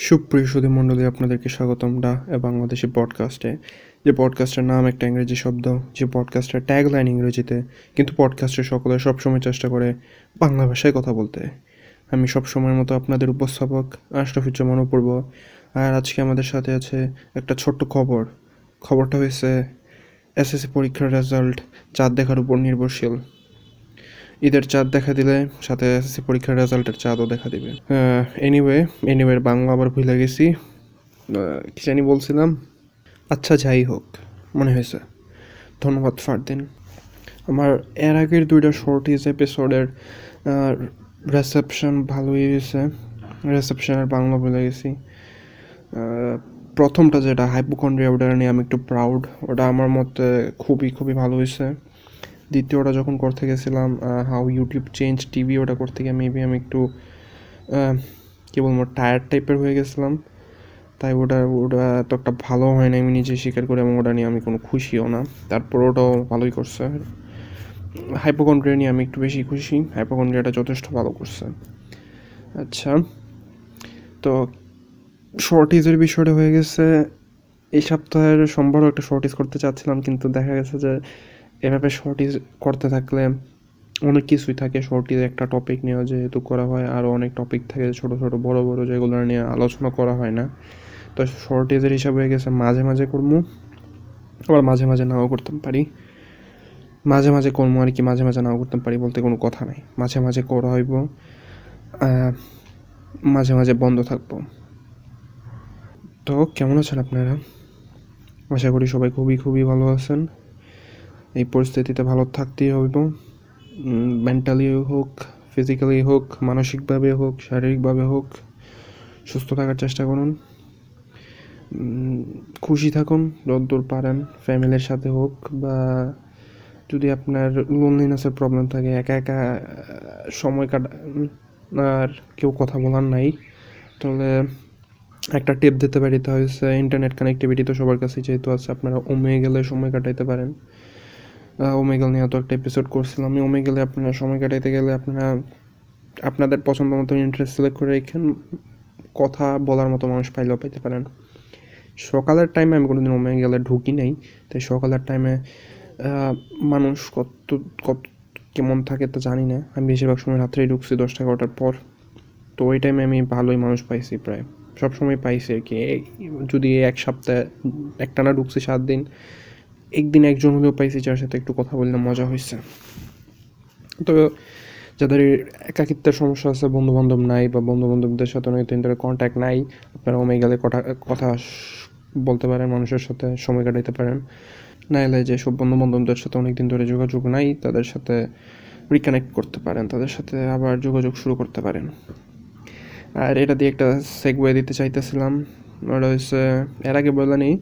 সুপ্রিয় সুধী মণ্ডলী, আপনাদেরকে স্বাগতম ডা এ বাংলাদেশি পডকাস্টে যে পডকাস্টের নাম একটা ইংরেজি শব্দ, যে পডকাস্টের ট্যাগলাইন ইংরেজিতে, কিন্তু পডকাস্টের সকলে সবসময় চেষ্টা করে বাংলা ভাষায় কথা বলতে। আমি সবসময়ের মতো আপনাদের উপস্থাপক আশরাফুজ্জামান অপূর্ব, আর আজকে আমাদের সাথে আছে একটা ছোট্ট খবর। খবরটা হয়েছে এসএসসি পরীক্ষার রেজাল্ট চাঁদ দেখার উপর নির্ভরশীল। ঈদের চাঁদ দেখা দিলে, সাথে এসএসসি পরীক্ষার রেজাল্টের চাঁদও দেখা দিবে। এনিওয়ে এনিওয়ে বাংলা আবার ভুলে গেছি। কি জানি বলছিলাম? আচ্ছা যাই হোক, মনে হয়েছে। ধন্যবাদ, ফারদিন। আমার এর আগের দুইটা শর্টিজ এপিসোডের রেসেপশন ভালোই হয়েছে। রেসেপশনের বাংলা ভুলে গেছি। প্রথমটা যেটা হাইপোকন্ড্রিয়া ওটা নিয়ে আমি একটু প্রাউড ওটা আমার মতে খুবই খুবই ভালো হয়েছে। দ্বিতীয়টা যখন করতে গেছিলাম হাউ ইউটিউব চেঞ্জ টিভি ওটা করতে গিয়ে মেবি আমি একটু কী বলব টায়ার্ড টাইপের হয়ে গেছিলাম। তাই ওটা ওটা তো একটা ভালো হয় না আমি নিজে স্বীকার করি এবং ওটা নিয়ে আমি কোনো খুশিও না। তারপর ওটাও ভালোই করছে। হাইপোকন্ড্রিয়া নিয়ে আমি একটু বেশি খুশি। হাইপোকন্ড্রিয়াটা যথেষ্ট ভালো করছে। আচ্ছা তো শর্টেজের বিষয়টা হয়ে গেছে। এই সপ্তাহের সোমবারও একটা শর্টেজ করতে চাচ্ছিলাম, কিন্তু দেখা গেছে যে এভাবে শর্টেজ করতে থাকলে অনেক কিছুই থাকে। শর্টেজ একটা টপিক নিয়ে যেহেতু করা হয় আরও অনেক টপিক থাকে ছোট ছোট, বড় বড় যেগুলো নিয়ে আলোচনা করা হয় না। তো শর্টেজের হিসাব হয়ে গেছে, মাঝে মাঝে করব আবার মাঝে মাঝে নাও করতে পারি। মাঝে মাঝে কর্ম আর কি, মাঝে মাঝে নাও করতে পারি বলতে কোনো কথা নাই। মাঝে মাঝে করা হইব মাঝে মাঝে বন্ধ থাকব। তো কেমন আছেন আপনারা? আশা করি সবাই খুবই খুবই ভালো আছেন। এই পরিস্থিতিতে ভালো থাকতেই হইব মেন্টালি হোক ফিজিক্যালি হোক, মানসিকভাবে হোক, শারীরিকভাবে হোক, সুস্থ থাকার চেষ্টা করুন। খুশি থাকুন যতদূর পারেন, ফ্যামিলির সাথে হোক বা যদি আপনার লোনলিনেসের প্রবলেম থাকে, একা একা সময় কাটা আর কেউ কথা বলার নাই, তাহলে একটা টিপ দিতে পারি, তা হচ্ছে ইন্টারনেট কানেক্টিভিটি তো সবার কাছে যেহেতু আছে, আপনারা ওমে গেলে সময় কাটাইতে পারেন। ওমেগেল নিয়ে তো একটা এপিসোড করছিলাম। আমি ওমেগেলে আপনারা সময় কাটাইতে গেলে আপনারা আপনাদের পছন্দ মতো ইন্টারেস্ট সিলেক্ট করে রেখেন কথা বলার মতো মানুষ পাইলেও পাইতে পারেন। সকালের টাইমে আমি কোনোদিন ওমেগেলে ঢুকি নাই। তাই সকালের টাইমে মানুষ কত কত কেমন থাকে তো জানি না। আমি বেশিরভাগ সময় রাত্রেই ঢুকছি দশটা এগারোটার পর। তো ওই টাইমে আমি ভালোই মানুষ পাইছি প্রায়। সব সময় পাইছি আর কি। যদি এক সপ্তাহে একটানা ঢুকছি সাত দিন একদিন একজন হলেও পাইছি যার সাথে একটু কথা বললে মজা হয়েছে তবে যাদের একাকিত্বের সমস্যা আছে বন্ধু বান্ধব নাই বা বন্ধু বান্ধবদের সাথে দিন ধরে কন্ট্যাক্ট নাই, আপনারা ওমে গেলে কথা কথা বলতে পারেন, মানুষের সাথে সময় কাটাইতে পারেন। নাইলে যেসব বন্ধু বান্ধবদের সাথে অনেক দিন ধরে যোগাযোগ নাই, তাদের সাথে রিকানেক্ট করতে পারেন, তাদের সাথে আবার যোগাযোগ শুরু করতে পারেন। আর এটা দিয়ে একটা সেগওয়ে দিতে চাইতেছিলাম, ওটা হচ্ছে এর আগে বলে নেই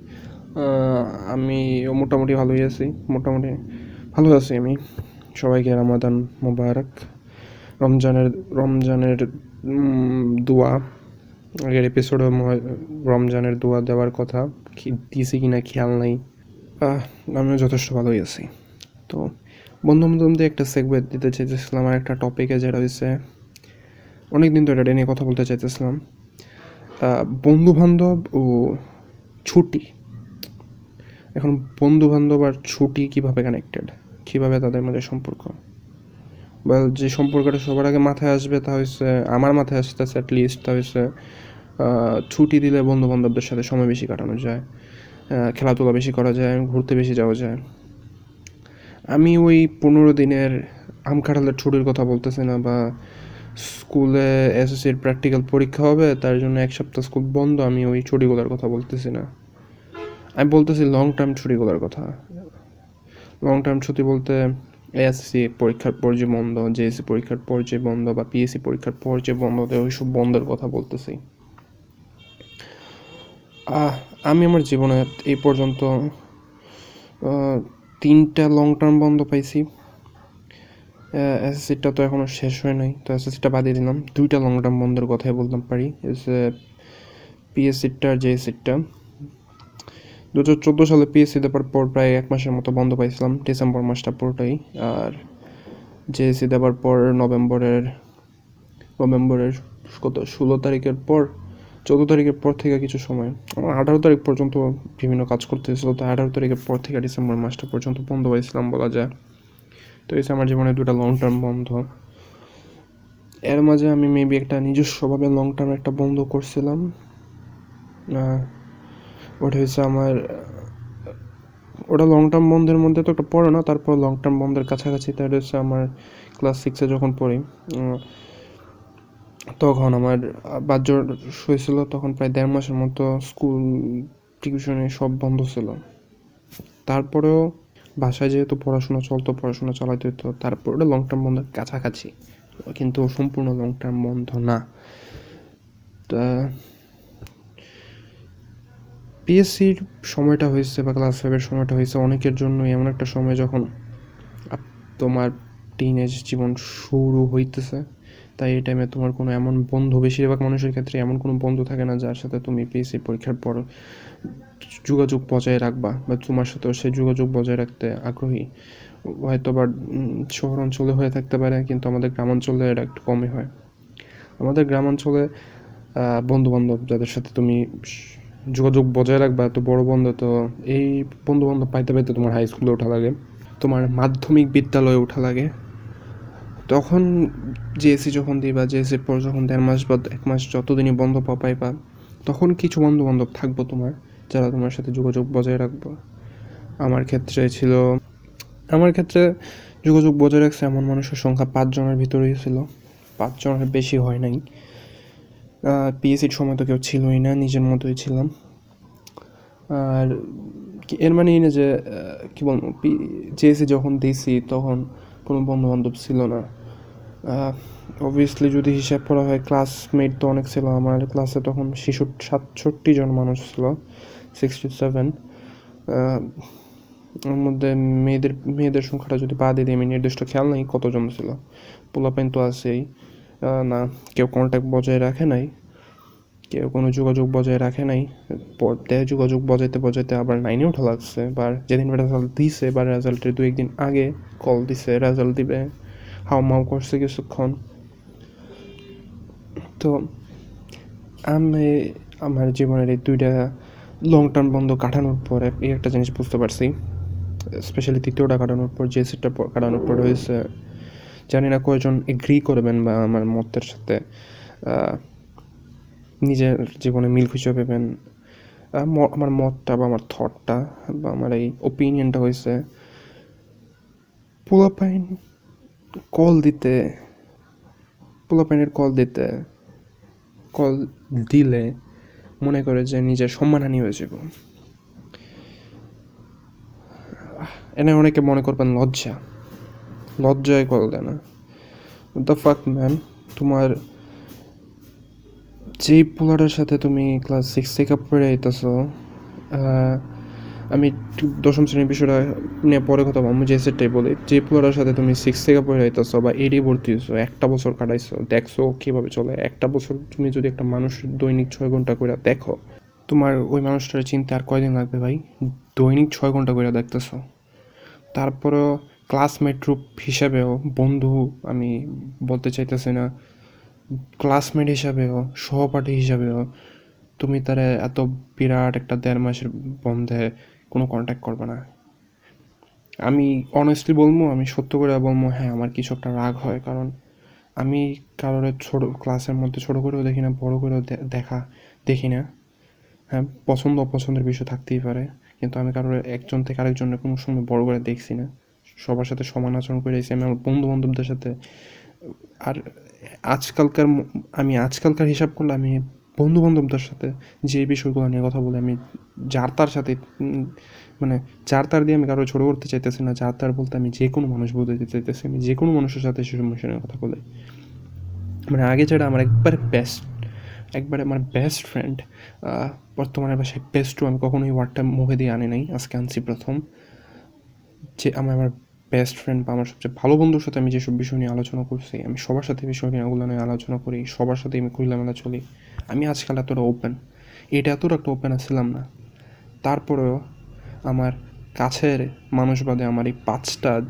আমি মোটামুটি ভালোই আছি, মোটামুটি ভালো আছি আমি। সবাইকে রামাদান মোবারক। রমজানের রমজানের দোয়া। আগের এপিসোডে রমজানের দোয়া দেওয়ার কথা দিয়েছি কি না খেয়াল নাই। আমিও যথেষ্ট ভালোই আছি। তো বন্ধু বান্ধবদের একটা সেগওয়ে দিতে চাইতেছিলাম, আর একটা টপিকে যেটা হয়েছে অনেক দিন ধরে এটা নিয়ে কথা বলতে চাইতেছিলাম। বন্ধু বান্ধব ও ছুটি। এখন বন্ধু বান্ধব আর ছুটি কীভাবে কানেক্টেড কীভাবে তাদের মধ্যে সম্পর্ক? বা যে সম্পর্কটা সবার আগে মাথায় আসবে তা হচ্ছে আমার মাথায় আসতেছে অ্যাটলিস্ট তা হচ্ছে ছুটি দিলে বন্ধু বান্ধবদের সাথে সময় বেশি কাটানো যায় খেলাধুলা বেশি করা যায়, ঘুরতে বেশি যাওয়া যায়। আমি ওই পনেরো দিনের আম কাঁঠালের ছুটির কথা বলতেছি না বা স্কুলে এসএসসির প্র্যাকটিক্যাল পরীক্ষা হবে, তার জন্য এক সপ্তাহ স্কুল বন্ধ, আমি ওই ছুটিগুলোর কথা বলতেছি না। আমি বলতেছি লং টার্ম ছুটিগুলোর কথা। লং টার্ম ছুটি বলতে এসএসসি পরীক্ষার পর যে বন্ধ জেএসসি পরীক্ষার পর যে বন্ধ বা পিএসসি পরীক্ষার পর যে বন্ধ ওইসব বন্ধের কথা বলতেছি। আমি আমার জীবনে এই পর্যন্ত তিনটা লং টার্ম বন্ধ পাইছি। এসএসসিটা তো এখনও শেষ হয় নাই, তো এসএসসিটা বাদিয়ে দিলাম। দুইটা লং টার্ম বন্ধের কথাই বলতাম পারি। পিএসসিটা আর জেএসসিটা দু হাজার চোদ্দ সালে পিএসসি দেওয়ার পর প্রায় এক মাসের মতো বন্ধ পাইছিলাম, ডিসেম্বর মাসটা পুরোটাই। আর জেএসসি দেওয়ার পর নভেম্বরের নভেম্বরের কত, ষোলো তারিখের পর, চোদ্দ তারিখের পর থেকে কিছু সময়, আমার আঠারো তারিখ পর্যন্ত বিভিন্ন কাজ করতে তো আঠারো তারিখের পর থেকে ডিসেম্বর মাসটা পর্যন্ত বন্ধ পাইছিলাম বলা যায়। তো এই আমার জীবনে দুটা লং টার্ম বন্ধ। এর মাঝে আমি মেবি একটা নিজস্বভাবে লং টার্ম একটা বন্ধ করছিলাম। ওটা হচ্ছে আমার, ওটা লং টার্ম বন্ধের মধ্যে তো একটা পড়ে না, তারপর লং টার্ম বন্ধের কাছাকাছি তার হচ্ছে আমার ক্লাস সিক্সে যখন পড়ি তখন আমার বাজ্য হয়েছিল, তখন প্রায় দেড় মাসের মতো স্কুল টিউশনে সব বন্ধ ছিল। তারপরেও বাসায় যেহেতু পড়াশোনা চলতো, পড়াশোনা চালাতে হতো তারপর ওটা লং টার্ম বন্ধের কাছাকাছি, কিন্তু সম্পূর্ণ লং টার্ম বন্ধ না। তা পিএসসির সময়টা হয়েছে বা ক্লাস ফাইভের সময়টা হয়েছে, অনেকের জন্য এমন একটা সময় যখন তোমার টিনেজ জীবন শুরু হইতেছে, তাই এই টাইমে তোমার কোনো এমন বন্ধু, বেশিরভাগ মানুষের ক্ষেত্রে এমন কোনো বন্ধু থাকে না যার সাথে তুমি পিএসসি পরীক্ষার পর যোগাযোগ বজায় রাখবা বা তোমার সাথেও সেই যোগাযোগ বজায় রাখতে আগ্রহী। হয়তো বা শহর অঞ্চলে হয়ে থাকতে পারে, কিন্তু আমাদের গ্রামাঞ্চলে এটা একটু কমই হয়। আমাদের গ্রামাঞ্চলে বন্ধু বান্ধব যাদের সাথে তুমি স- যোগাযোগ বজায় রাখবা, এত বড় বন্ধু, তো এই বন্ধু বান্ধব পাইতে পাইতে তোমার হাই স্কুলে ওঠা লাগে, তোমার মাধ্যমিক বিদ্যালয়ে ওঠা লাগে। তখন জেএসসি যখন দিবা জেএসসির পর যখন দেড় মাস বা এক মাস যতদিনই বন্ধ পা পাইবা, তখন কিছু বন্ধু বান্ধব থাকব তোমার, যারা তোমার সাথে যোগাযোগ বজায় রাখব। আমার ক্ষেত্রে ছিল, আমার ক্ষেত্রে যোগাযোগ বজায় রাখছে এমন মানুষের সংখ্যা পাঁচজনের ভিতরেই ছিল পাঁচজনের বেশি হয় নাই। পিএসসির সময় তো কেউ ছিলই না, নিজের মতোই ছিলাম। আর এর মানে এই না যে কি বলব জেএসসি যখন দিয়েছি তখন কোনো বন্ধু বান্ধব ছিল না। অবভিয়াসলি যদি হিসাব করা হয় ক্লাসমেট তো অনেক ছিল আমার। ক্লাসে তখন শিশু, সাতষট্টি জন মানুষ ছিল সিক্সটি সেভেন ওর মধ্যে মেয়েদের মেয়েদের সংখ্যাটা যদি বাদে দিই, আমি নির্দিষ্ট খেয়াল নেই কতজন ছিল। পোলাপাইন তো আছেই। না, কেউ কন্ট্যাক্ট বজায় রাখে নাই, কেউ কোনো যোগাযোগ বজায় রাখে নাই, পড়তে, যোগাযোগ বজাইতে বজাইতে আবার নাইনে ওঠা লাগছে। বা যেদিন রেজাল্ট দিছে বা রেজাল্টের দু একদিন আগে কল দিছে রেজাল্ট দিবে হাও মাও করছে কিছুক্ষণ। তো আমি, আমার জীবনের এই দুইটা লং টার্ম বন্ধ কাটানোর পরে এই একটা জিনিস বুঝতে পারছি স্পেশালি তৃতীয়টা কাটানোর পর, যে সেটটা কাটানোর পর হয়েছে জানি না কয়জন এগ্রি করবেন বা আমার মতের সাথে নিজের জীবনে মিল খুঁজে পেবেন। আমার মতটা বা আমার থটটা বা আমার এই ওপিনিয়নটা হয়েছে পোলাপাইন কল দিতে পোলাপাইনের কল দিতে কল দিলে মনে করে যে নিজের সম্মানহানি হয়ে যাব। এনে অনেকে মনে করবেন লজ্জা। লজ্জায় কল দেয় না দ্য ফাক ম্যান তোমার যেই পোলারের সাথে তুমি ক্লাস সিক্স থেকে পড়ে আইতেছ আমি দশম শ্রেণির বিষয়টা নিয়ে পরে কথা বলব। যে সেটাই বলি, যে পোলারের সাথে তুমি সিক্স থেকে পড়ে আইতেছ বা এডি ভর্তি হয়েছো, একটা বছর কাটাইছো, দেখছ কীভাবে চলে। একটা বছর তুমি যদি একটা মানুষ দৈনিক ছয় ঘণ্টা করে দেখো, তোমার ওই মানুষটার চিন্তা আর কয়দিন লাগবে ভাই? দৈনিক ছয় ঘণ্টা করে দেখতেছো। তারপরেও ক্লাসমেট রূপ হিসাবেও, বন্ধু আমি বলতে চাইতেছি না ক্লাসমেট হিসাবেও, সহপাঠী হিসাবেও তুমি তারা এত বিরাট একটা দেড় মাসের বন্ধে কোনো কন্ট্যাক্ট করবে না। আমি অনেস্টলি বলব, আমি সত্য করে বলব হ্যাঁ আমার কিছু একটা রাগ হয়, কারণ আমি কারোর ছোট ক্লাসের মধ্যে ছোট করেও দেখি না, বড় করেও দেখা, দেখি না। হ্যাঁ পছন্দ অপছন্দের বিষয় থাকতেই পারে, কিন্তু আমি কারোর একজন থেকে আরেকজনের কোনো সময় বড় করে দেখছি না। সবার সাথে সমান আচরণ করে এসেছি আমি আমার বন্ধু বান্ধবদের সাথে। আর আজকালকার আমি আজকালকার হিসাব করলে আমি বন্ধু বান্ধবদের সাথে যে বিষয়গুলো নিয়ে কথা বলে, আমি যার তার সাথে মানে যার তার দিয়ে আমি কারও ছোটো করতে চাইতেছি না, যার তার বলতে আমি যে কোনো মানুষ বলতে চাইতেছি, আমি যে কোনো মানুষের সাথে সেসব বিষয় নিয়ে কথা বলে। মানে আগে যেটা আমার একবারে বেস্ট একবারে আমার বেস্ট ফ্রেন্ড বর্তমানে বাসায় বেস্টও আমি কখনোই ওয়ার্ডটা মুখে দিয়ে আনি নাই, আজকে আনছি প্রথম। যে আমি আমার বেস্ট ফ্রেন্ড বা আমার সবচেয়ে ভালো বন্ধুর সাথে আমি যেসব বিষয় নিয়ে আলোচনা করছি, আমি সবার সাথে বিষয় নিয়ে ওগুলো নিয়ে আলোচনা করি, সবার সাথে আমি খোলামেলা চলি। আমি আজকাল এতটা ওপেন এটা এতটা একটা ওপেন আসছিলাম না। তারপরেও আমার কাছের মানুষ বাদে, আমার এই পাঁচটা,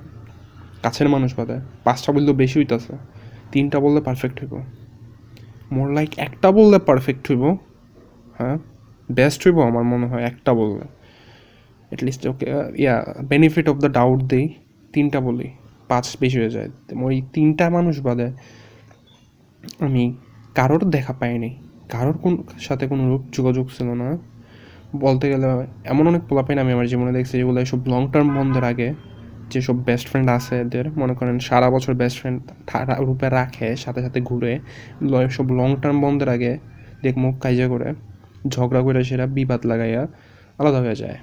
কাছের মানুষ বাদে, পাঁচটা বললেও বেশি হইতেছে, তিনটা বললে পারফেক্ট হইব। মোর লাইক একটা বললে পারফেক্ট হইব হ্যাঁ? বেস্ট হইব আমার মনে হয় একটা বললে। At least okay yeah benefit of the doubt দিই। তিনটা বলি পাঁচ বেশি হয়ে যায়। ওই তিনটা মানুষ বাদে আমি কারোর দেখা পাইনি। কারোর কোন, সাথে কোনো রূপ যোগাযোগ ছিল না। বলতে গেলে এমন অনেক পোলাপাইন আমি আমার জীবনে দেখছি যেগুলো এসব লং টার্ম বন্ধের আগে যেসব বেস্ট ফ্রেন্ড আছে এদের, মনে করেন সারা বছর বেস্ট ফ্রেন্ড রূপে রাখে, সাথে সাথে ঘুরে সব লং টার্ম বন্ধের আগে দেখ মুখ কাইজা করে, ঝগড়া করে সেটা বিবাদ লাগাইয়া আলাদা হয়ে যায়।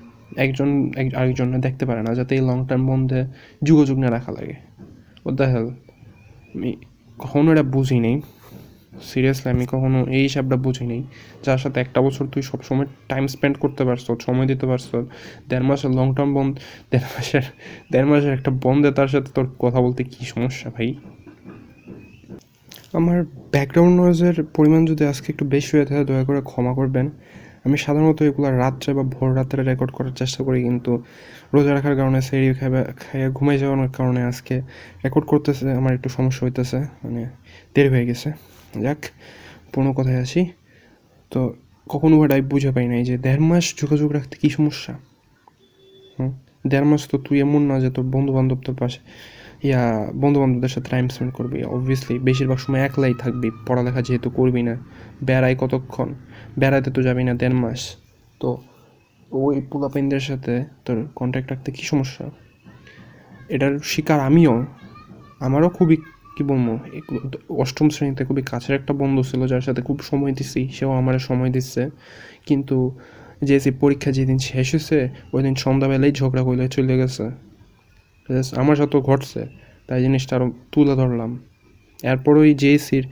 একজন আরেকজন দেখতে পারে না, যাতে এই লং টার্ম বন্ধে যোগাযোগ না রাখা লাগে। ও দ্য হেল আমি কখনো এটা বুঝি নেই। সিরিয়াসলি আমি কখনো এই হিসাবটা বুঝি নেই। যার সাথে একটা বছর তুই সবসময় টাইম স্পেন্ড করতে পারছ, সময় দিতে পারছ, দেড় মাসের লং টার্ম বন্ধ, দেড় মাসের দেড় মাসের একটা বন্ধে তার সাথে তোর কথা বলতে কী সমস্যা ভাই? আমার ব্যাকগ্রাউন্ড নয়েজের পরিমাণ যদি আজকে একটু বেশি হয়ে থাকে, দয়া করে ক্ষমা করবেন। আমি সাধারণত এগুলো রাত্রে বা ভোর রাত্রে রেকর্ড করার চেষ্টা করি, কিন্তু রোজা রাখার কারণে সেরি খাইবে, খাইয়ে ঘুমাই যাওয়ার কারণে আজকে রেকর্ড করতেছে, আমার একটু সমস্যা হইতেছে মানে দেরি হয়ে গেছে। যাক, পুরনো কথায় আসি। তো কখনো ওটাই বুঝে পাই নাই যে দেড় মাস যোগাযোগ রাখতে কী সমস্যা? হুম? দেড় মাস তো তুই এমন না যে তোর বন্ধু বান্ধব তোর পাশে, ইয়া বন্ধু বান্ধবদের সাথে টাইম স্পেন্ড করবি। অবভিয়াসলি বেশিরভাগ সময় একলাই থাকবি, পড়ালেখা যেহেতু করবি না বেড়াই কতক্ষণ? বেড়াইতে তো যাবি না, দেড় মাস। তো ওই পোলাপাইনদের সাথে তোর কন্ট্যাক্ট রাখতে কী সমস্যা? এটার শিকার আমিও। আমারও খুবই, কী বলব অষ্টম শ্রেণীতে খুবই কাছের একটা বন্ধু ছিল যার সাথে খুব সময় দিছি, সেও আমার সময় দিচ্ছে। কিন্তু যে সে পরীক্ষা যেদিন শেষ হয়েছে ওই দিন সন্ধ্যাবেলায় ঝগড়া করলে চলে গেছে। আমার সাথেও ঘটছে, তাই জিনিসটা আরও তুলে ধরলাম। এরপর ওই জেএসির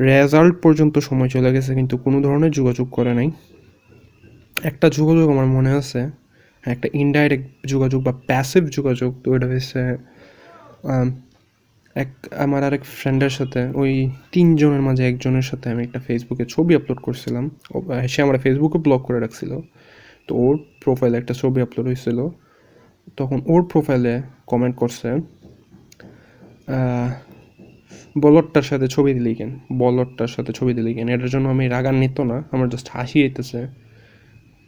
রেজাল্ট পর্যন্ত সময় চলে গেছে, কিন্তু কোনো ধরনের যোগাযোগ করে নাই। একটা যোগাযোগ আমার মনে আছে, একটা ইনডাইরেক্ট যোগাযোগ বা প্যাসিভ যোগাযোগ তো এটা হচ্ছে এক, আমার আরেক ফ্রেন্ডের সাথে, ওই তিনজনের মাঝে একজনের সাথে আমি একটা ফেসবুকে ছবি আপলোড করছিলাম। সে আমার ফেসবুকে ব্লক করে রাখছিল। তো ওর প্রোফাইলে একটা ছবি আপলোড হয়েছিল। তখন ওর প্রোফাইলে কমেন্ট করছে বলরটার সাথে ছবি দিলি কেন? বলরটার সাথে ছবি দিলি কেন? এটার জন্য আমি রাগান্বিত না, আমার জাস্ট হাসি যেতেছে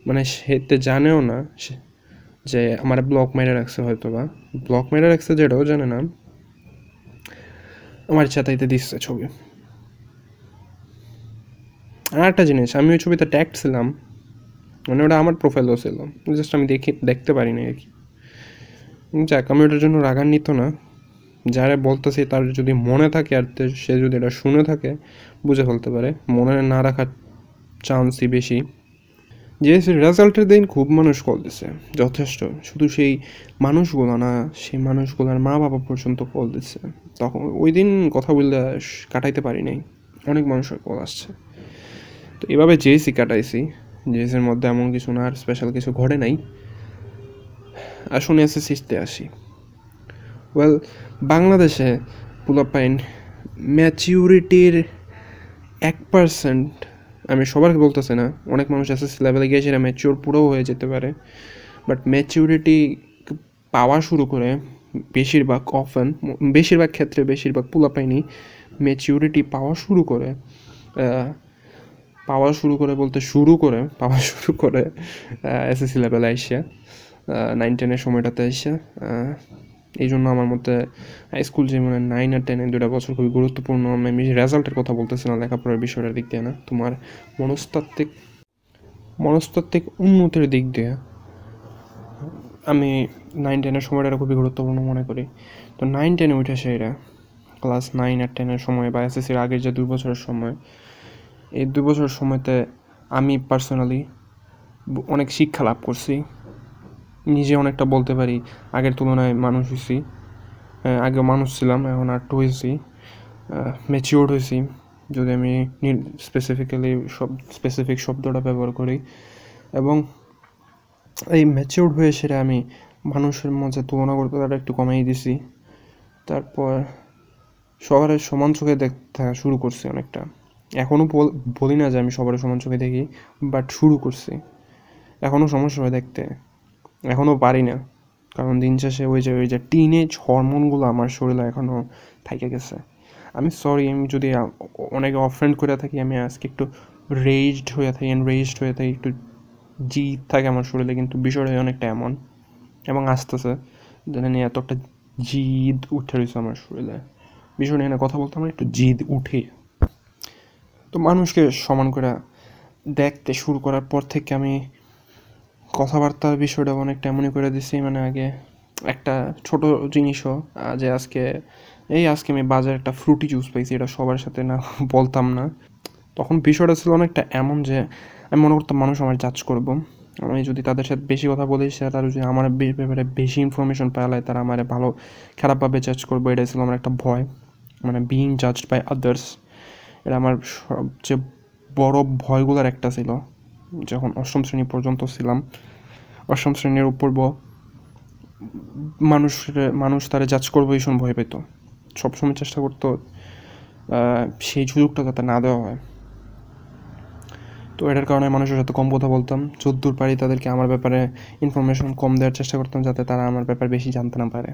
মানে সেতে জানেও না যে আমার ব্লক মেরে রাখছে হয়তো বা ব্লক মেরে রাখছে যেটাও জানে না। আমার চাতাইতে দিচ্ছে ছবি। আর একটা জিনিস, আমি ওই ছবিতে ট্যাগ ছিলাম। মানে ওটা আমার প্রোফাইলও ছিল। জাস্ট আমি দেখি, দেখতে পারি না আর কি। যাক, আমি ওটার জন্য রাগান্বিত না। যারা বলতেছে তার যদি মনে থাকে আর সে যদি এটা শুনে থাকে, বুঝে ফেলতে পারে। মনে না রাখার চান্সই বেশি। যে রেজাল্টের দিন খুব মানুষ কল দিছে যথেষ্ট। শুধু সেই মানুষগুলো না, সেই মানুষগুলোর মা বাবা পর্যন্ত কল দিচ্ছে তখন ওই দিন কথা বললে কাটাইতে পারি নাই। অনেক মানুষের কল আসছে। তো এভাবে জেএসি কাটাইছি। জেএসির মধ্যে এমন কিছু না আর স্পেশাল কিছু ঘটে নাই। আর আসুন এসএসসিতে আসি। ওয়েল বাংলাদেশে পোলাপাইন ম্যাচিউরিটির এক পার্সেন্ট আমি সবারকে বলতেছি না, অনেক মানুষ এসএসসি লেভেলে গিয়ে সেটা ম্যাচিওর পুরো হয়ে যেতে পারে। বাট ম্যাচিউরিটি পাওয়া শুরু করে বেশিরভাগ অফেন বেশিরভাগ ক্ষেত্রে বেশিরভাগ পোলাপাইনি ম্যাচিউরিটি পাওয়া শুরু করে পাওয়া শুরু করে বলতে শুরু করে, পাওয়া শুরু করে এসএসসি লেভেলে এসে নাইন টেনের সময়টাতে এসে এই জন্য আমার মতে হাই স্কুল জীবনে নাইন আর টেনে দুটা বছর খুবই গুরুত্বপূর্ণ। আমি রেজাল্টের কথা বলতেছি না, লেখাপড়ার বিষয়টার দিক দিয়ে না। তোমার মনস্তাত্ত্বিক মনস্তাত্ত্বিক উন্নতির দিক দিয়ে আমি নাইন টেনের সময়টা খুবই গুরুত্বপূর্ণ মনে করি। তো নাইন টেনে উঠে সেরা ক্লাস নাইন আর টেনের সময় বা এসএসসির আগের যে দুই বছরের সময়, এই দুই বছরের সময়তে আমি পার্সোনালি অনেক শিক্ষা লাভ করছি। নিজে অনেকটা বলতে পারি, আগের তুলনায় মানুষ হয়েছি আগে মানুষ ছিলাম, এখন আর্ট হয়েছি ম্যাচিওর্ড হয়েছি যদি আমি স্পেসিফিক্যালি সব স্পেসিফিক শব্দটা ব্যবহার করি। এবং এই ম্যাচিওর্ড হয়ে সেটা আমি মানুষের মাঝে তুলনা করতে তারা একটু কমাই দিছি। তারপর সবার সমান চোখে দেখতে শুরু করছি অনেকটা। এখনও বলি না যে আমি সবার সমান চোখে দেখি বাট শুরু করছি। এখনও সমস্যা হয় দেখতে। এখনও পারি না। কারণ দিন শেষে ওই যে ওই যে টিনেজ হরমোনগুলো আমার শরীরে এখনও থাকে গেছে। আমি সরি আমি যদি অনেকে অফ্রেন্ড করে থাকি, আমি আজকে একটু রেজড হয়ে থাকি এনরেজড হয়ে থাকি, একটু জিদ থাকে আমার শরীরে, কিন্তু বিষয়টা অনেকটা এমন। এবং আসতেছে যেন নিয়ে এত একটা জিদ উঠে রয়েছে আমার শরীরে। বিষয় নিয়ে কথা বলতে আমার একটু জিদ উঠে। তো মানুষকে সমান করে দেখতে শুরু করার পর থেকে আমি কথাবার্তার বিষয়টা অনেকটা এমনই করে দিছি মানে আগে একটা ছোট জিনিসও যে আজকে, এই আজকে আমি বাজারে একটা ফ্রুটি জুস পাইছি, এটা সবার সাথে না বলতাম না। তখন বিষয়টা ছিল অনেকটা এমন যে, আমি মনে করতাম মানুষ আমার জাজ করব। আমি যদি তাদের সাথে বেশি কথা বলি সেটা তারা যদি আমার ব্যাপারে বেশি ইনফরমেশন পাওয়ায় তারা আমার ভালো, খারাপভাবে জাজ করব, এটাই ছিল আমার একটা ভয়। মানে বিইং জাজড বাই আদার্স এটা আমার সবচেয়ে বড় ভয়গুলোর একটা ছিল। যখন অষ্টম শ্রেণি পর্যন্ত ছিলাম। অষ্টম শ্রেণির উপর মানুষ মানুষ তারা জাজ করব ভীষণ ভয় পেত। সবসময় চেষ্টা করতো সেই সুযোগটা যাতে না দেওয়া হয়। তো এটার কারণে মানুষের সাথে কম কথা বলতাম। যদ্দূর পারি তাদেরকে আমার ব্যাপারে ইনফরমেশন কম দেওয়ার চেষ্টা করতাম যাতে তারা আমার ব্যাপারে বেশি জানতে না পারে।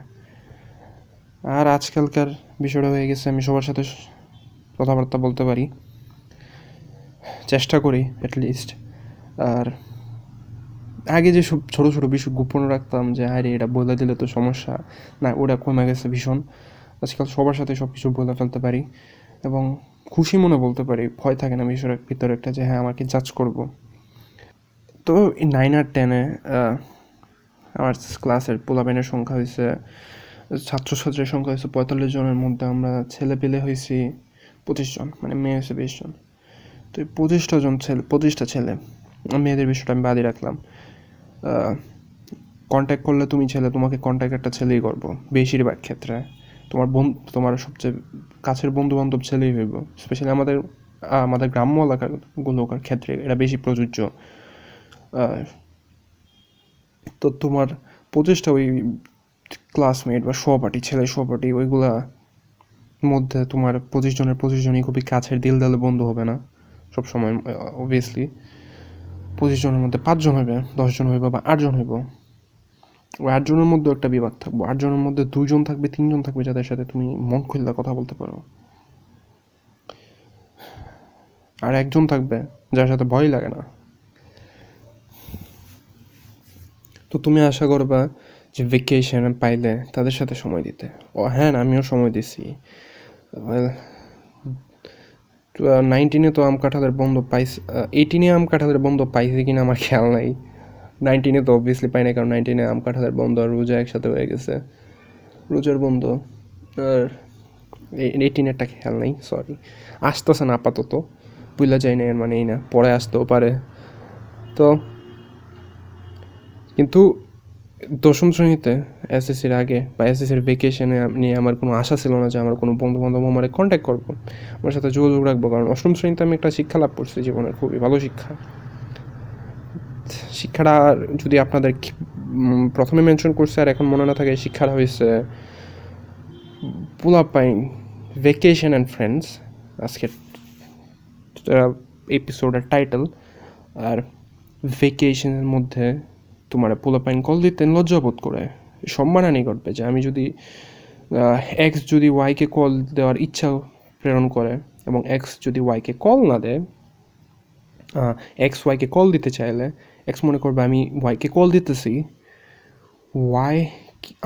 আর আজকালকার বিষয়টা হয়ে গেছে, আমি সবার সাথে কথাবার্তা বলতে পারি। চেষ্টা করি অ্যাটলিস্ট আর আগে যে সব ছোটো ছোটো বিষয় গোপন রাখতাম যে, আরে, এটা বলে দিলে তো সমস্যা। না, ওটা কমে গেছে ভীষণ। আজকাল সবার সাথে সব কিছু বলে ফেলতে পারি এবং খুশি মনে বলতে পারি। ভয় থাকে না বিষয়ের ভিতরে একটা যে হ্যাঁ আমাকে জাজ করব। তো এই নাইন আর টেনে আমার ক্লাসের পোলাবেনের সংখ্যা হয়েছে ছাত্রছাত্রীর সংখ্যা হয়েছে পঁয়তাল্লিশ জনের মধ্যে আমরা ছেলে পেলে হয়েছি পঁচিশ জন মানে মেয়ে হয়েছে বিশ জন। তো এই পঁচিশটা জন ছেলে, পঁচিশটা ছেলে মেয়েদের বিষয়টা আমি বাদই রাখলাম। কন্ট্যাক্ট করলে তুমি ছেলে, তোমাকে কন্ট্যাক্ট একটা ছেলেই করব, বেশিরভাগ ক্ষেত্রে। তোমার বন্ধু, তোমার সবচেয়ে কাছের বন্ধু বান্ধব ছেলেই হইব। স্পেশালি আমাদের আমাদের গ্রাম্য এলাকাগুলোর ক্ষেত্রে এটা বেশি প্রযোজ্য। তো তোমার প্রচেষ্টা ওই ক্লাসমেট বা সহপাঠী, ছেলে সহপাঠী, ওইগুলা মধ্যে তোমার পঁচিশ জনের পঁচিশ জনই খুবই কাছের দিল দালে বন্ধু হবে না। সবসময় অবভিয়াসলি পঁচিশ জনের মধ্যে পাঁচজন হইবে, দশজন হইব বা আটজন হইব। ওই আটজনের মধ্যে একটা বিভাগ থাকব। আটজনের মধ্যে দুইজন থাকবে, তিনজন থাকবে যাদের সাথে তুমি মন খুললে কথা বলতে পারো। আর একজন থাকবে যার সাথে ভয় লাগে না। তো তুমি আশা করবা যে ভেকেশন পাইলে তাদের সাথে সময় দিতে। ও হ্যাঁ আমিও সময় দিছি। নাইনটিনে তো আম কাঁঠালের বন্ধ পাইছি এইটিনে আম কাঁঠালের বন্ধ পাইছি কিনা আমার খেয়াল নাই। নাইনটিনে তো অবভিয়াসলি পাই না কারণ নাইনটিনে আম কাঁঠালের বন্ধ আর রোজা একসাথে হয়ে গেছে। রোজার বন্ধ, আর এইটিনেরটা খেয়াল নেই সরি আসতেছে না আপাতত বুঝলা যায় না এর মানে এই না, পরে আসতেও পারে। তো, কিন্তু দশম শ্রেণীতে এসএসসির আগে বা এসএসসির ভেকেশনে নিয়ে আমার কোনো আশা ছিল না যে আমার কোনো বন্ধু বান্ধব আমার কন্ট্যাক্ট করব। আমার সাথে যোগাযোগ রাখব, কারণ অষ্টম শ্রেণীতে আমি একটা শিক্ষা লাভ করছি, জীবনের খুবই ভালো শিক্ষা। শিক্ষাটা যদি আপনাদের প্রথমে মেনশন করছে আর এখন মনে না থাকে, শিক্ষাটা হয়েছে পাইন ভেকেশন অ্যান্ড ফ্রেন্ডস আজকের এপিসোডের টাইটেল আর ভেকেশনের মধ্যে তোমার পাইন কল দিতে লজ্জাবোধ করে। সম্মানানি ঘটবে যে আমি যদি এক্স যদি ওয়াইকে কল দেওয়ার ইচ্ছা প্রেরণ করে এবং এক্স যদি ওয়াইকে কল না দেয় এক্স ওয়াইকে কল দিতে চাইলে এক্স মনে করবে আমি ওয়াইকে কল দিতেছি ওয়াই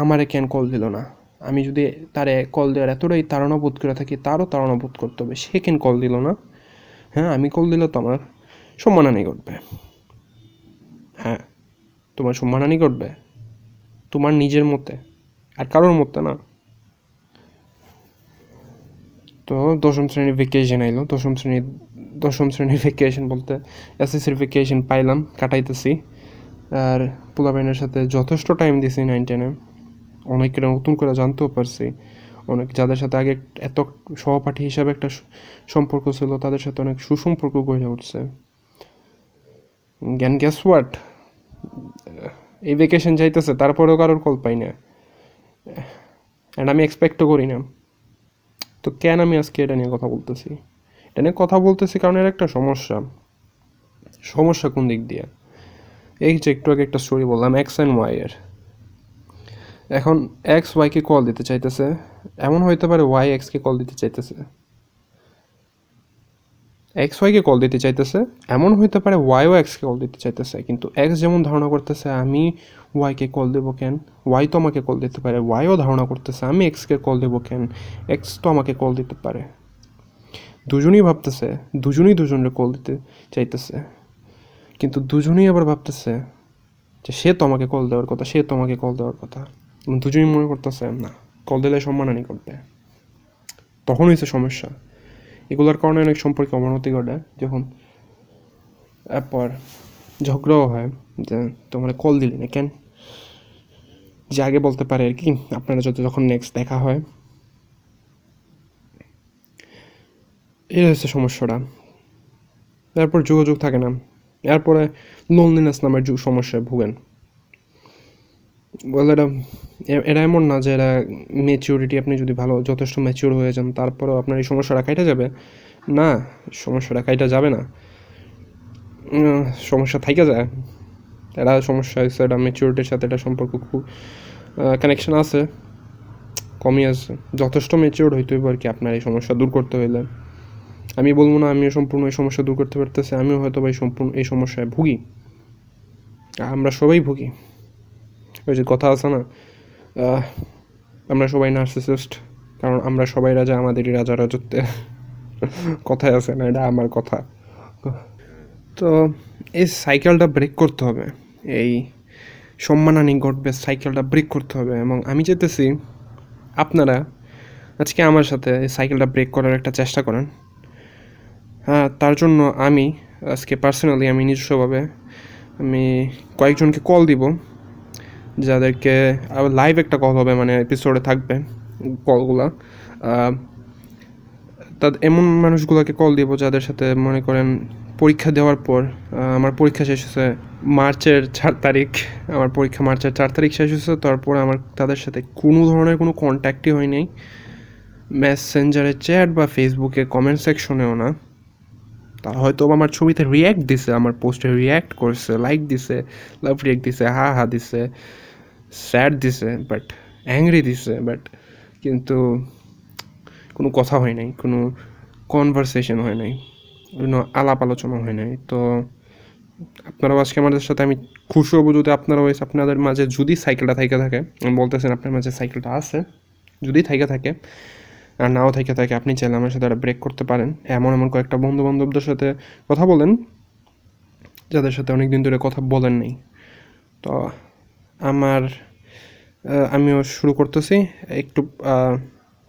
আমারে কেন কল দিল না? আমি যদি তারে কল দেওয়ার এতটাই তাড়না বোধ করে থাকি, তারও তাড়না বোধ করতে হবে, সে কেন কল দিল না? হ্যাঁ আমি কল দিলে তো আমার সম্মানানি ঘটবে। হ্যাঁ। তোমার সম্মানানি ঘটবে। তোমার নিজের মতে। আর কারোর মতে না। তো দশম শ্রেণির ভেকেশন আইলো। দশম শ্রেণির দশম শ্রেণির ভেকেশন বলতে এসএসসির ভেকেশন পাইলাম, কাটাইতেছি। আর পোলাবাইনের সাথে যথেষ্ট টাইম দিছি নাইন টেনে অনেকের নতুন করে জানতেও পারছি। অনেক যাদের সাথে আগে এত সহপাঠী হিসাবে একটা সম্পর্ক ছিল, তাদের সাথে অনেক সুসম্পর্ক গড়ে উঠছে। জ্ঞান গ্যাস ওয়াট এই ভেকেশন যাইতেছে, তারপরেও কারোর কল পাই না। অ্যান্ড আমি এক্সপেক্টও করি না। তো কেন আমি আজকে এটা নিয়ে কথা বলতেছি? এটা নিয়ে কথা বলতেছি কারণ এর একটা সমস্যা। সমস্যা কোন দিক দিয়ে? এই যে একটু আগে একটা স্টোরি বললাম এক্স অ্যান্ড ওয়াইয়ের এখন এক্স ওয়াইকে কল দিতে চাইতেছে। এমন হইতে পারে ওয়াই এক্সকে কল দিতে চাইতেছে। এক্স ওয়াইকে কল দিতে চাইতেছে, এমন হইতে পারে ওয়াইও এক্সকে কল দিতে চাইতেছে, কিন্তু এক্স যেমন ধারণা করতেছে, আমি ওয়াইকে কল দেবো কেন? ওয়াই তো আমাকে কল দিতে পারে ওয়াইও ধারণা করতেছে, আমি এক্সকে কল দেবো কেন? এক্স তো আমাকে কল দিতে পারে। দুজনই ভাবতেছে, দুজনই দুজনের কল দিতে চাইতেছে, কিন্তু দুজনেই আবার ভাবতেছে যে সে তো আমাকে কল দেওয়ার কথা, সে তো আমাকে কল দেওয়ার কথা। দুজনই মনে করতেছে, না কল দিলে সম্মানানি করবে। তখন হয়েছে সমস্যা। এগুলোর কারণে অনেক সম্পর্কে অবনতি ঘটে, যখন তারপর ঝগড়াও হয়, যে তোমার কল দিলি না কেন? যে আগে বলতে পারে আর কি, আপনারা যত যখন নেক্সট দেখা হয়। এই হচ্ছে সমস্যাটা। তারপর যোগাযোগ থাকে না। এরপরে লোনলিনেস নামের সমস্যায় ভুগেন। বলে এটা এটা এমন না যে এরা মেচিউরিটি আপনি যদি ভালো, যথেষ্ট ম্যাচিউর হয়ে যান, তারপরেও আপনার এই সমস্যাটা কাইটা যাবে? না, সমস্যাটা কাইটা যাবে না। সমস্যা থাইকা যায়। এরা সমস্যা হয়েছে এটা ম্যাচিউরিটির সাথে এটা সম্পর্ক খুব কানেকশন আছে, কমই আছে। যথেষ্ট ম্যাচিউর হইতে হইব আর কি আপনার এই সমস্যা দূর করতে হইলে। আমি বলব না, আমিও সম্পূর্ণ এই সমস্যা দূর করতে পারতেছি, আমিও হয়তো বা এই সম্পূর্ণ, এই সমস্যায় ভুগি। আমরা সবাই ভুগি। ওই যে কথা আছে না। আমরা সবাই নার্সিসিস্ট কারণ আমরা সবাই রাজা, আমাদেরই রাজা রাজত্বে কথায় আছে না, এটা আমার কথা। তো এই সাইকেলটা ব্রেক করতে হবে। এই সম্মানানি ঘটবে সাইকেলটা ব্রেক করতে হবে। এবং আমি চাইতেছি আপনারা আজকে আমার সাথে এই সাইকেলটা ব্রেক করার একটা চেষ্টা করেন। হ্যাঁ তার জন্য আমি, আজকে পার্সোনালি আমি নিজস্বভাবে আমি কয়েকজনকে কল দিব। যাদেরকে লাইভ একটা কল হবে মানে এপিসোডে থাকবে কলগুলা তার এমন মানুষগুলোকে কল দিব যাদের সাথে মনে করেন পরীক্ষা দেওয়ার পর আমার পরীক্ষা শেষ হয়েছে মার্চের চার তারিখ, আমার পরীক্ষা মার্চের চার তারিখ শেষ হয়েছে, তারপর আমার তাদের সাথে কোনো ধরনের কোনো কন্ট্যাক্টই হয় নাই মেসেঞ্জারে চ্যাট বা ফেসবুকে কমেন্ট সেকশনেও না। তা হয়তো আমার ছবিতে রিয়্যাক্ট দিছে, আমার পোস্টে রিয়্যাক্ট করছে লাইক দিছে লাভ রিয়্যাক্ট দিছে হা হা দিছে। স্যাড দিছে বাট অ্যাংরি দিছে বাট কিন্তু কোনো কথা হয় নাই, কোনো কনভারসেশন হয় নাই, কোনো আলাপ আলোচনা হয় নাই। তো আপনারাও আজকে আমাদের সাথে, আমি খুশি হব যদি আপনারাও আপনাদের মাঝে যদি সাইকেলটা থাইকে থাকে আমি বলতেছেন আপনার মাঝে সাইকেলটা আছে, যদি থাইকে থাকে, আর নাও থেকে থাকে, আপনি চাইলে আমার সাথে একটা ব্রেক করতে পারেন। এমন এমন কয়েকটা বন্ধু বান্ধবদের সাথে কথা বলেন, যাদের সাথে অনেক দিন ধরে কথা বলেন নেই। তো আমার আমিও শুরু করতেছি। একটু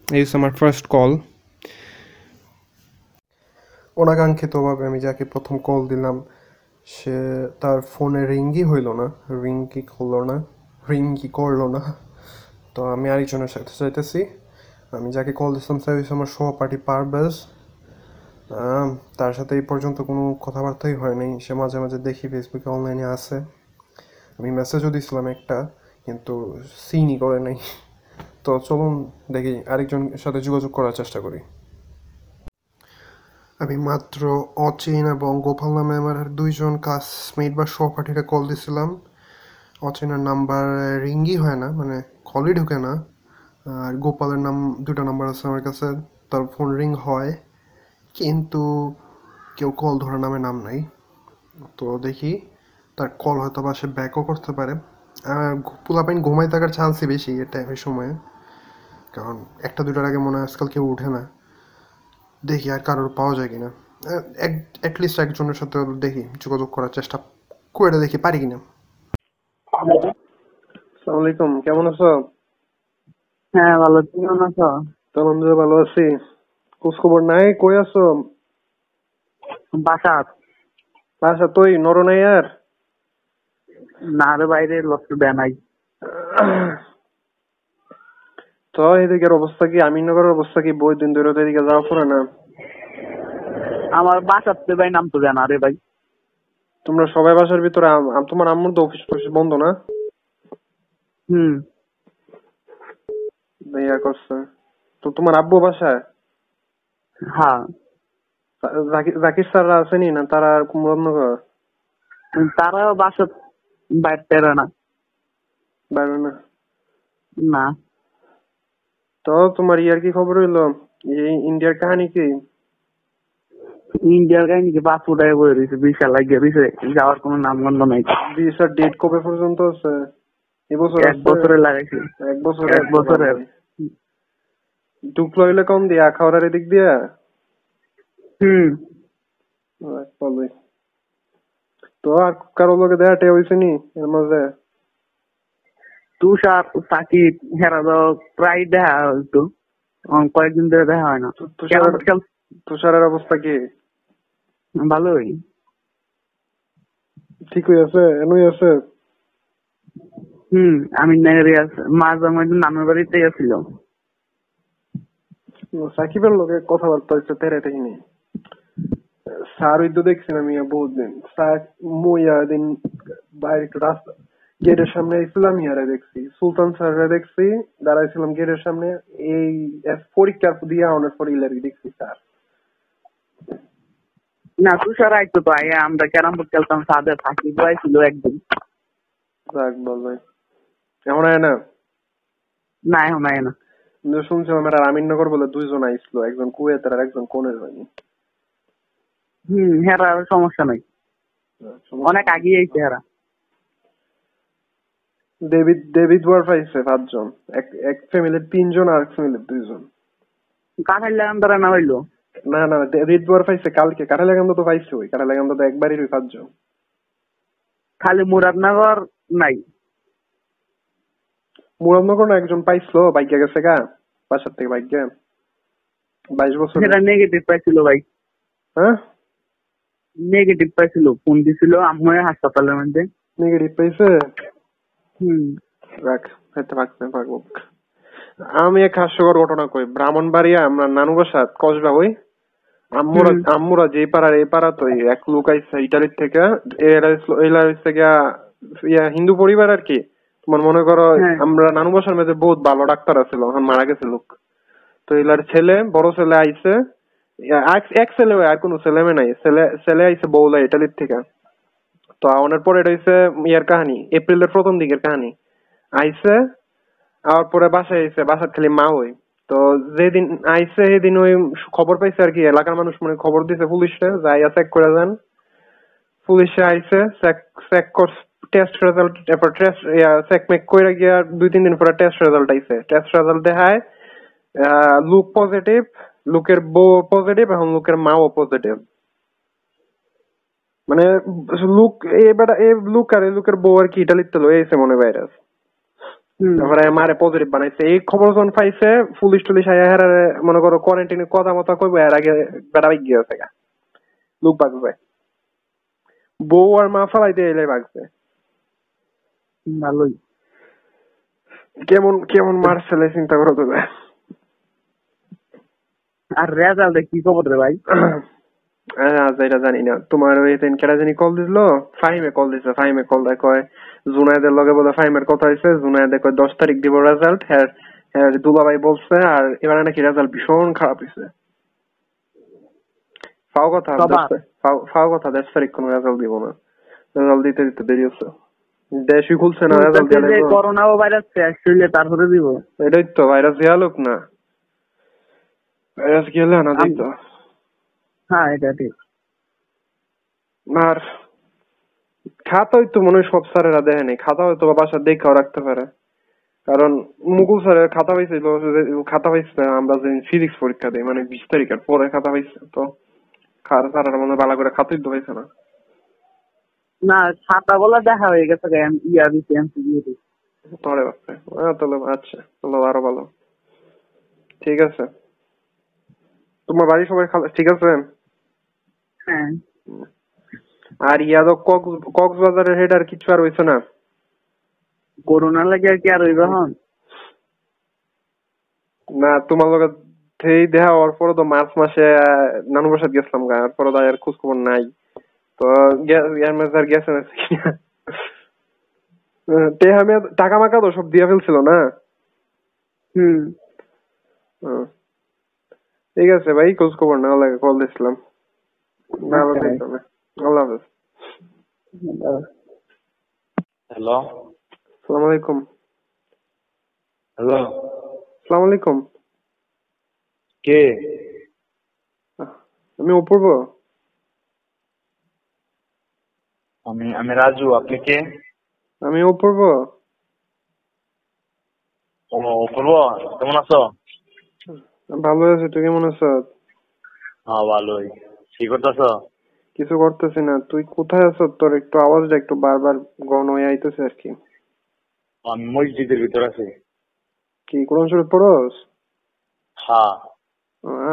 হচ্ছে আমার ফার্স্ট কল অনাকাঙ্ক্ষিতভাবে আমি যাকে প্রথম কল দিলাম, সে তার ফোনে রিঙ্গই হইল না রিঙ্গই করল না রিঙ্গই করল না। তো আমি আরেকজনের সাথে চাইতেছি আমি যাকে কল দিছিলাম, সে হচ্ছে আমার সহপাঠী পারভেজ। তার সাথে এই পর্যন্ত কোনো কথাবার্তাই হয়নি সে মাঝে মাঝে দেখি ফেসবুকে অনলাইনে আছে। আমি মেসেজও দিছিলাম একটা, কিন্তু সিনই করে নাই। তো চলুন দেখি আরেকজনের সাথে যোগাযোগ করার চেষ্টা করি। আমি মাত্র অচিন এবং গোপাল নামে আমার দুইজন ক্লাসমেট বা সহপাঠীরা কল দিছিলাম। অচিনার নাম্বার রিঙ্গই হয় না মানে কলই ঢুকে না। আর গোপালের নাম, দুটো নাম্বার আছে আমার কাছে, তার ফোন রিং হয়, কিন্তু কেউ কল ধরার নামে নাম নাই। তো দেখি তার কল হয়তো বা সে ব্যাকও করতে পারে। পোলাপাইন ঘুমাই থাকার চান্সই বেশি এটা এই সময়ে। কারণ একটা দুটার আগে মনে হয় আজকাল কেউ উঠে না। দেখি আর কারোর পাওয়া যায় কিনা। অ্যাটলিস্ট একজনের সাথে দেখি যোগাযোগ করার চেষ্টা করে দেখি পারি কিনা। আসসালামু আলাইকুম কেমন আছো? হ্যাঁ ভালো তুমি কেমন আছো? আলহামদুলিল্লাহ ভালো আছি। খোঁজ খবর নাই কই আছো? বাসা আচ্ছা তুই নর নাই আর না রে বাইরে লক্ষ্য বেনাই তো এদিকের অবস্থা কি? আমিনগরের অবস্থা কি? বই দিন ধরে এদিকে যাওয়া পড়ে না। আমার বাসাতে ভাই নাম তো জানা রে ভাই। তোমরা সবাই বাসার ভিতরে তোমার আম্মুর তো অফিস টফিস বন্ধ না? হুম। ইয়া করছে। তো তোমার আব্বু বাসায়? হ্যাঁ। জাকির স্যাররা আসেনি না তারা আর মুরাদনগর তারাও বাসা বাইর না না না তো তোমার ইয়ার কি খবর হইল এই ইন্ডিয়ার কাহিনী কি ইন্ডিয়ার কাহিনীকে পাঁচ ফুটায় বয়ে রয়েছে বিশাল লাগিয়ে রয়েছে যাওয়ার কোনো নামগন্ধ নাই ভিসার ডেট কবে পর্যন্ত আছে এবছর এক বছরে লাগাইছে এক বছর এক বছরের ঢুকলো হইলে কম দিয়া খাওয়ার এদিক দিয়া হুম ভালোই তো আর কারও লোকে দেখা টেয়া হয়েছে নি এর মাঝে? তুষার সাকিব হেরা তো প্রায় দেখা উম, কয়েকদিন ধরে দেখা হয় না। তুষারের অবস্থা কি? ভালোই। ঠিক হয়ে আছে এনই আছে? হুম আমি নেগরিয়াস মাঝে মাঝে নামের বাড়িতে গেছিল সাকিবের লোকে কথাবার্তা হচ্ছে তেরে দেখিনি স্যার ওই তো দেখছি আমি বহুত দিন স্যার মুইয়া দিন বাইরে একটু রাস্তা গেটের সামনে আইছিলাম ইয়ারে দেখছি সুলতান স্যাররা দেখছি দাঁড়াইছিলাম গেটের সামনে এই পরীক্ষার দিয়ে অনেক পর ইলারি দেখছি স্যার না তুষার আইতো তো আগে আমরা ক্যারাম বোর্ড খেলতাম সাকিব আইছিল একদিন যাক বল ভাই এমন হয় না না এখন আয় না শুনছিলাম এরা আমিননগর বলে দুইজন আইছিল একজন কুয়েতের আর একজন কোনের হয়নি হুম হেরা সমস্যা নাই। অনেক আগে আইছে হেরা ডেভিড ডেভিড ওয়ার্ফ আইছে পাঁচজন। এক এক ফ্যামিলির তিনজন আর এক ফ্যামিলির দুইজন। কাঠাই লাগান ধরে না হইল? না না ডেভিড ওয়ার্ফ আইছে কালকে। কাঠালাগান্দ তো পাইছে ওই কাঠালাগান্দ তো একবারই ওই পাঁচজন। খালি মুরাদনগর নাই? মুরাদনগর না একজন পাইছিল বাইকে গেছে গা বাসার থেকে বাইকে। বাইশ বছর। সেটা নেগেটিভ পাইছিল ভাই। হ্যাঁ? নেগেটিভ পাইছিল ফোন দিছিল আম্মু হাসপাতালের মধ্যে। নেগেটিভ পাইছে? হুম। রাখ পাকবে পাকবো আমি এক হাস্যকর ঘটনা কই। ব্রাহ্মণবাড়িয়া আমরা নানু বাসা কসবা ওই আম্মুরা আম্মুরা যে পাড়ার এই পাড়া তো এক লোক আইসে ইটালির থেকে। এরা হচ্ছে গিয়া ইয়া হিন্দু পরিবার আর কি? তোমার মনে করো হ্যাঁ। আমরা নানু বাসার মধ্যে বহুত ভালো ডাক্তার আছিল মারা গেছে লোক। তো এলার ছেলে বড় ছেলে আইছে এক- ছেলে আর কোনো ছেলে মেয়ে নাই। ছেলে ছেলে আইছে বৌলা ইটালির থেকে। তো আওয়ানোর পরে এটা হইছে ইয়ার কাহিনী, এপ্রিলের প্রথম দিকের কাহিনী। আইছে আর পরে বাসায় আইছে, বাসার খালি মা হই তো যেদিন আইছে, সেদিন ওই খবর পাইছে আর কি, এলাকার মানুষ মানে খবর দিছে পুলিশে যাইয়া চেক করে যান। পুলিশে আইছে চেক চেক কর টেস্ট রেজাল্ট এরপর টেস্ট চেক মেক কইরা গিয়া দুই, তিন দিন পরে টেস্ট রেজাল্ট আইছে। টেস্ট রেজাল্ট দেখায় লুক পজিটিভ লুকের বউ পজিটিভ এখন লুকের মাও পজিটিভ মানে লুক এবার এই লুক আর এই লুকের বউ আর কি ইটালিতে লয়ে আইছে মনে ভাইরাস তারপরে মারে পজিটিভ বানাইছে। এই খবর যখন পাইছে পুলিশ টুলিশ আয়া হেরারে মনে করো কোয়ারেন্টাইনে কথা মতো কইবো এর আগে বেড়া বাইক গিয়েছে গা। লোক বাগবে বউ আর মা ফালাইতে এলে বাগছে ভালোই। কেমন কেমন মারছেলে চিন্তা করো তো আর রেজাল্টে কি খবর রে ভাই। আজ এটা জানি না। তোমার ওই দিন কেটা জানি কল দিছিল? ফাহিমে কল দিছে ফাহিমে কল দেয় কয় জুনায়েদের লগে বলে ফাহিমের কথা হয়েছে জুনায়েদে কয় দশ তারিখ দিব রেজাল্ট হ্যাঁ হ্যাঁ দুলাভাই বলছে আর এবারে নাকি রেজাল্ট ভীষণ খারাপ হয়েছে ফাও কথা ফাও- কথা দশ তারিখ কোনো রেজাল্ট দিব না। রেজাল্ট দিতে দিতে দেরি হচ্ছে। দেশই খুলছে না রেজাল্ট করোনা ভাইরাস শেষ হইলে তারপরে দিব। এটাই তো ভাইরাস দিয়া লোক না। ভাইরাস গেলে না দিত হ্যাঁ এটা ঠিক আর খাতা হয়তো মনে হয় সব স্যারেরা দেখে নেই খাতা হয়তো বাসা দেখেও রাখতে পারে কারণ মুকুল স্যারের খাতা পাইছিল খাতা পাইছে আমরা যে ফিজিক্স পরীক্ষা দিই মানে বিশ তারিখের পরে খাতা পাইছে তো খাতা স্যারেরা মনে হয় ভালো করে খাতাই তো পাইছে না না খাতা বলা দেখা হয়ে গেছে গে, এম- ইয়া দিছি এমসিকিউ দিছি পরে বাপরে তাহলে আচ্ছা তাহলে আরও ভালো ঠিক আছে তোমার বাড়ির সবাই ঠিক আছে? হ্যাঁ। আর ইয়াদব কক্স কক্সবাজারের হেড আর কিছু আর হইছে না? করোনা লাগে আর কি আর হইব হন না তোমার লগে সেই দেখা হওয়ার পরে তো মার্চ মাসে নানু বাসাত গেছিলাম গা আর পরে তো আর খোঁজ খবর নাই। তো ইয়ার মাঝে আর গেছে না তে টাকা মাকা তো সব দিয়ে ফেলছিল না? হুম। ঠিক আছে ভাই খোঁজ খবর না লাগে কল দিছিলাম। ভালো থাকবে আল্লাহ হাফেজ। হ্যালো। আসসালামু আলাইকুম। হ্যালো। আসসালামু আলাইকুম। কে? আমি অপূর্ব। আমি আমি রাজু আপনি কে? আমি অপূর্ব। অপূর্ব কেমন আছো? ভালো আছি তুই কেমন আছ? হ্যাঁ ভালোই। কি করতেছো? কিছু করতেছি না। তুই কোথায় আছ? তোর একটু আওয়াজটা একটু বারবার গণ হয়ে আইতেছে আর কি। আমি মসজিদের ভিতর আছি। কি কোরআন শরীফ পড়স? হ্যাঁ।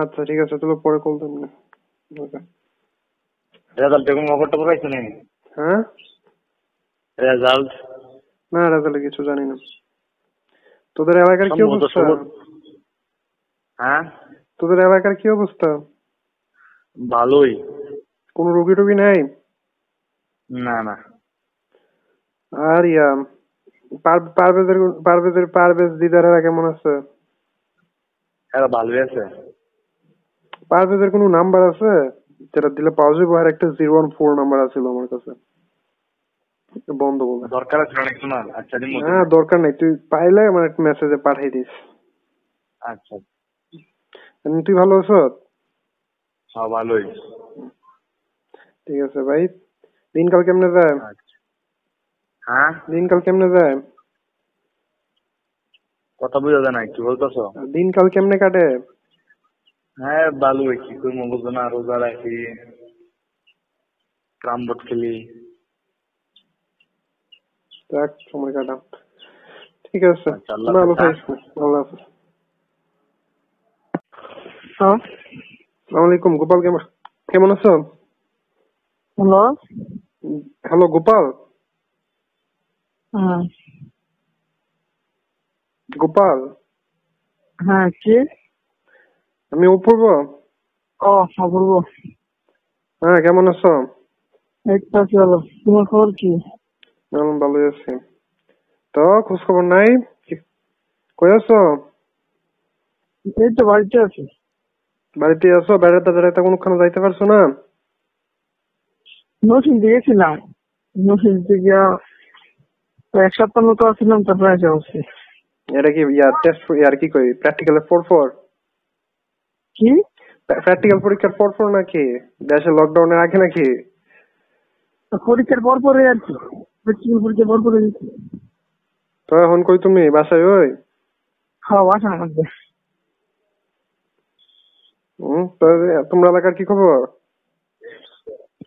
আচ্ছা ঠিক আছে তাহলে পরে কল দেন না. রেজাল্ট এখন খবর টবর পাইছো নি হ্যাঁ? রেজাল্ট? না রেজাল্ট কিছু জানি না। তোদের এলাকার কি অবস্থা। হ্যাঁ? তোদের এলাকার কি অবস্থা? ভালোই। কোনো রুগী টুগী নাই? না না। আর ইয়া পার- পারভেজের পারভেজের পারভেজ দিদারেরা কেমন আছে? এরা ভালোই আছে। পারভেজের কোনো নাম্বার আছে? যেটা দিলে পাওয়া যাবে আর একটা জিরো ওয়ান ফোর নাম্বার আছে আমার কাছে। বন্ধ বলে। দরকার আছে অনেক আচ্ছা হ্যাঁ দরকার নাই। তুই পাইলে আমার একটা মেসেজে পাঠিয়ে দিস। আচ্ছা। তুই ভালো আছ? হ্যাঁ ভালোই। ঠিক আছে ভাই। দিনকাল কেমনে যায়? হ্যাঁ? দিনকাল কেমনে যায়? কথা বুঝা যায় না কি বলতেছো? দিনকাল কেমনে কাটে? হ্যাঁ ভালোই। কি করব বুঝো না রোজা রাখি। ক্রাম বোর্ড খেলি। দেখ সময় কাটা ঠিক আছে। আচ্ছা, আল্লাহ হাফেজ হ্যাঁ আলাইকুম গোপাল কেমন কেমন আছো? Hello hello Gopal. হ্যাঁ। গোপাল। হ্যাঁ কি? আমি অপূর্ব। ও অপূর্ব। হ্যাঁ কেমন আছো? তো আছি ভালো। তোমার খবর কি? আমি ভালোই আছি। তো খোঁজ খবর নাই কই আছো? এই তো বাড়িতে আছি। বাড়িতে আছো? বেড়াতে বেড়াতে কোনখানে যাইতে পারছ না? নসিন গেছিলাম নসিন থেকে এক সপ্তাহ মতো আসছিলাম তারপরে এসে বসছি। এটা কি ইয়ার টেস্ট ইয়ার কি কই? প্র্যাকটিক্যালের ফোর ফোর কি? প্র্যাকটিক্যাল পরীক্ষার পর পর নাকি? দেশে লকডাউনের আগে নাকি? পরীক্ষার পর পরে আর কি। প্র্যাকটিক্যাল পরীক্ষার পর পরে তো এখন কই তুমি? বাসায় ওই? হ্যাঁ বাসার মধ্যে হুম তোমরা এলাকার কি খবর?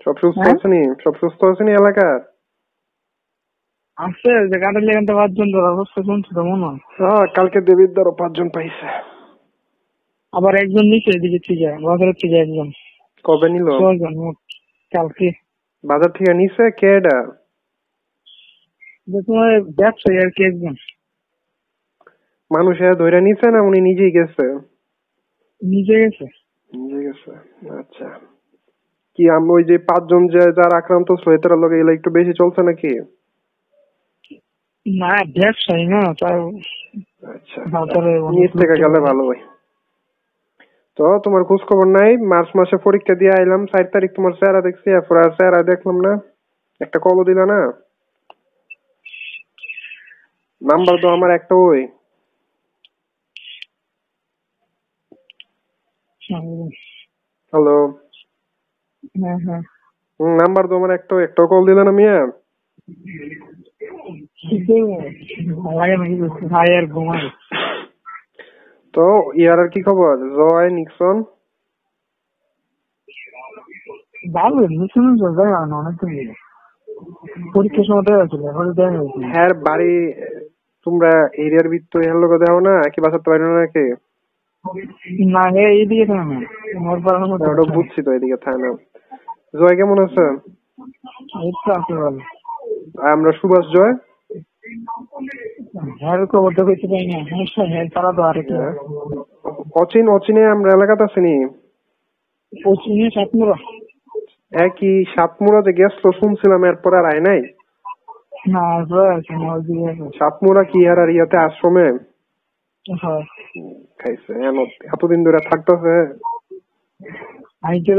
সব সুস্থ হ্যাঁ? আছে নি সব সুস্থ আছে নি এলাকার আসছে যে গাড়ির লেগে তো পাঁচজন ধর অবস্থা শুনছি তো মনে হয়। কালকে দেবীর দ্বারা পাঁচজন পাইছে। আবার একজন নিচে এদিকে থেকে বাজারের থেকে একজন। কবে নিল? ছজন কালকে। বাজার থেকে নিছে? কে এটা? যে তোমার ব্যবসায়ী আর কি একজন। মানুষ ধরে নিছে না উনি নিজেই গেছে? নিজে গেছে? নিজে গেছে আচ্ছা। কি আমি ওই যে পাঁচজন যে যারা আক্রান্ত সোয়েটার লগে এগুলো একটু বেশি চলছে নাকি? না ব্যবসায়ী না তার আচ্ছা। থেকে গেলে ভালো হয়। তো তোমার খোঁজ খবর নাই মার্চ মাসে পরীক্ষা দিয়ে আইলাম চার তারিখ তোমার চেহারা দেখছি এরপর আর চেহারা দেখলাম না। একটা কলও দিলা না। নাম্বার তো আমার একটা ওই। হ্যালো হ্যাঁ হ্যাঁ। নাম্বার তো আমার একটা একটা কল দিলে না মিয়া? কি তো ইয়ার আর কি খবর? জয় নিক্সন? ভালো মিশন যাই না পরীক্ষার সময় দেওয়া ছিল এখন দেওয়া হয়েছিল হ্যাঁ বাড়ি তোমরা এরিয়ার ভিতরে হ্যালো কথা দেখো না কি বাসাতে পারি না নাকি? না হে এইদিকে থাকে না। মোর পাড়ার মধ্যে ওটা বুঝছি তো এদিকে থাকে না। জয় কেমন আছে? এই তো আছে ভালো। আমরা সুভাষ জয়। হ্যাঁ খবর তো কিছু পাই না। হ্যাঁ হ্যাঁ তারা তো আরেক অচিন অচিনে আমরা এলাকাতে আসিনি পশ্চিমে সাতমুরা একই সাতমুড়া যে গেছিল শুনছিলাম এরপর আর আয় নাই? না সাতমুড়া কি আর আর ইয়াতে আশ্রমে? হ্যাঁ। খাইছে। এতদিন ধরে থাকতেছে।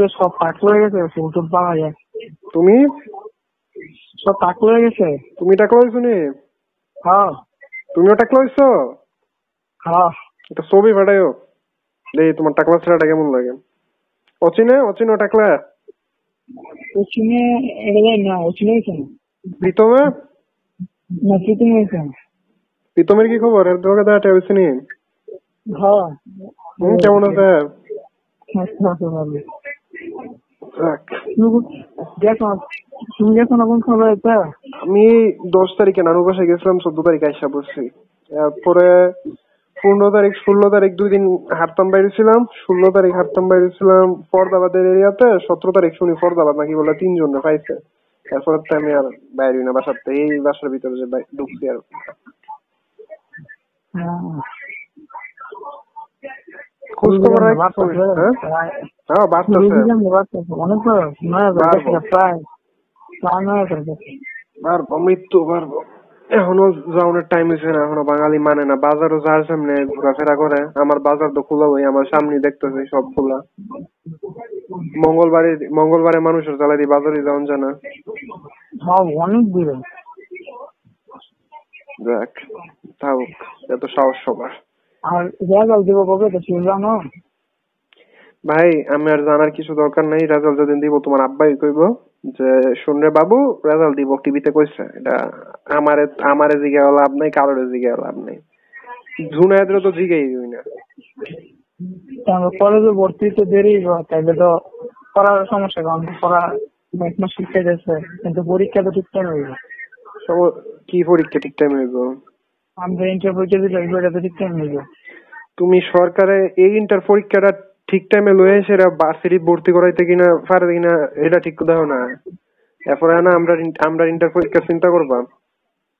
সব পাকলো হয়ে গেছে ফুল টুল পাওয়া যায়। তুমি? সব হয়ে গেছে। তুমি নি হ্যাঁ। তুমিও হ্যাঁ। ছবি দেখি তোমার টাকলা ছেলেটা কেমন লাগে? অচিনে? অচিনে টাকলা এটা না ওখানে গেছে না প্রীতমে? না প্রীতম গেছে না প্রীতমের কি খবর? এর তোকে দেখা হয়েছে নি হ্যাঁ। কেমন আছে। তুমি গেছো না- কোন খবর? আমি দশ তারিখে নানু বাসায় গেছিলাম চোদ্দ তারিখে আইসা বসছি। এরপরে পনেরো তারিখ ষোলো তারিখ দুই দিন হারতাম বাইরে ছিলাম ষোলো তারিখ হারতাম বাইরে ছিলাম ফরদাবাদের এরিয়াতে সতেরো তারিখ শুনি ফরদাবাদ নাকি বলে তিনজন পাইছে। এরপরে তো আমি আর বাইরে না বাসার এই বাসার ভিতরে যে ঢুকছি আর। হ্যাঁ। হ্যাঁ? হ্যাঁ বাড়তেছে। অনেক প্রায়। পারব মৃত্যু পারব এখনও যাওয়ানোর টাইম হয়েছে না এখনও বাঙালি মানে না। বাজারও যার সামনে ঘোরাফেরা করে। আমার বাজার তো খোলা হই আমার সামনে দেখতেছি সব খোলা। মঙ্গলবারে মঙ্গলবারে মানুষের জ্বালাই বাজারে যাওয়ান জানা অনেক দূরে দেখ তাও এত সাহস সবার। আর রেজাল্ট দিব কবে তো তুমি জানো? ভাই আমি আর জানার কিছু দরকার নাই। রেজাল্ট যেদিন দিব তোমার আব্বাই কইব যে শুনরে বাবু রেজাল্ট দিব টিভিতে কইছে। এটা আমারে আমারে জিগে লাভ নাই কারোর জিগে লাভ নাই। জুনায়েদের তো জিগেই হই না। আমরা কলেজে ভর্তি তো দেরি হয়, তাইলে তো পড়ার সমস্যা কারণ পড়া এক মাস শিক্ষা যাচ্ছে কিন্তু পরীক্ষা তো ঠিক টাইম হইবে। কি পরীক্ষা ঠিক টাইম হইব? এটা হইবে তুমি সরকারে এই ইন্টার পরীক্ষাটা ঠিক টাইমে লয়ে এরা ভার্সিটি ভর্তি করাইতে কিনা পারে কিনা, এটা ঠিক দেখো না। এরপরে না, আমরা আমরা ইন্টার পরীক্ষা চিন্তা করবা।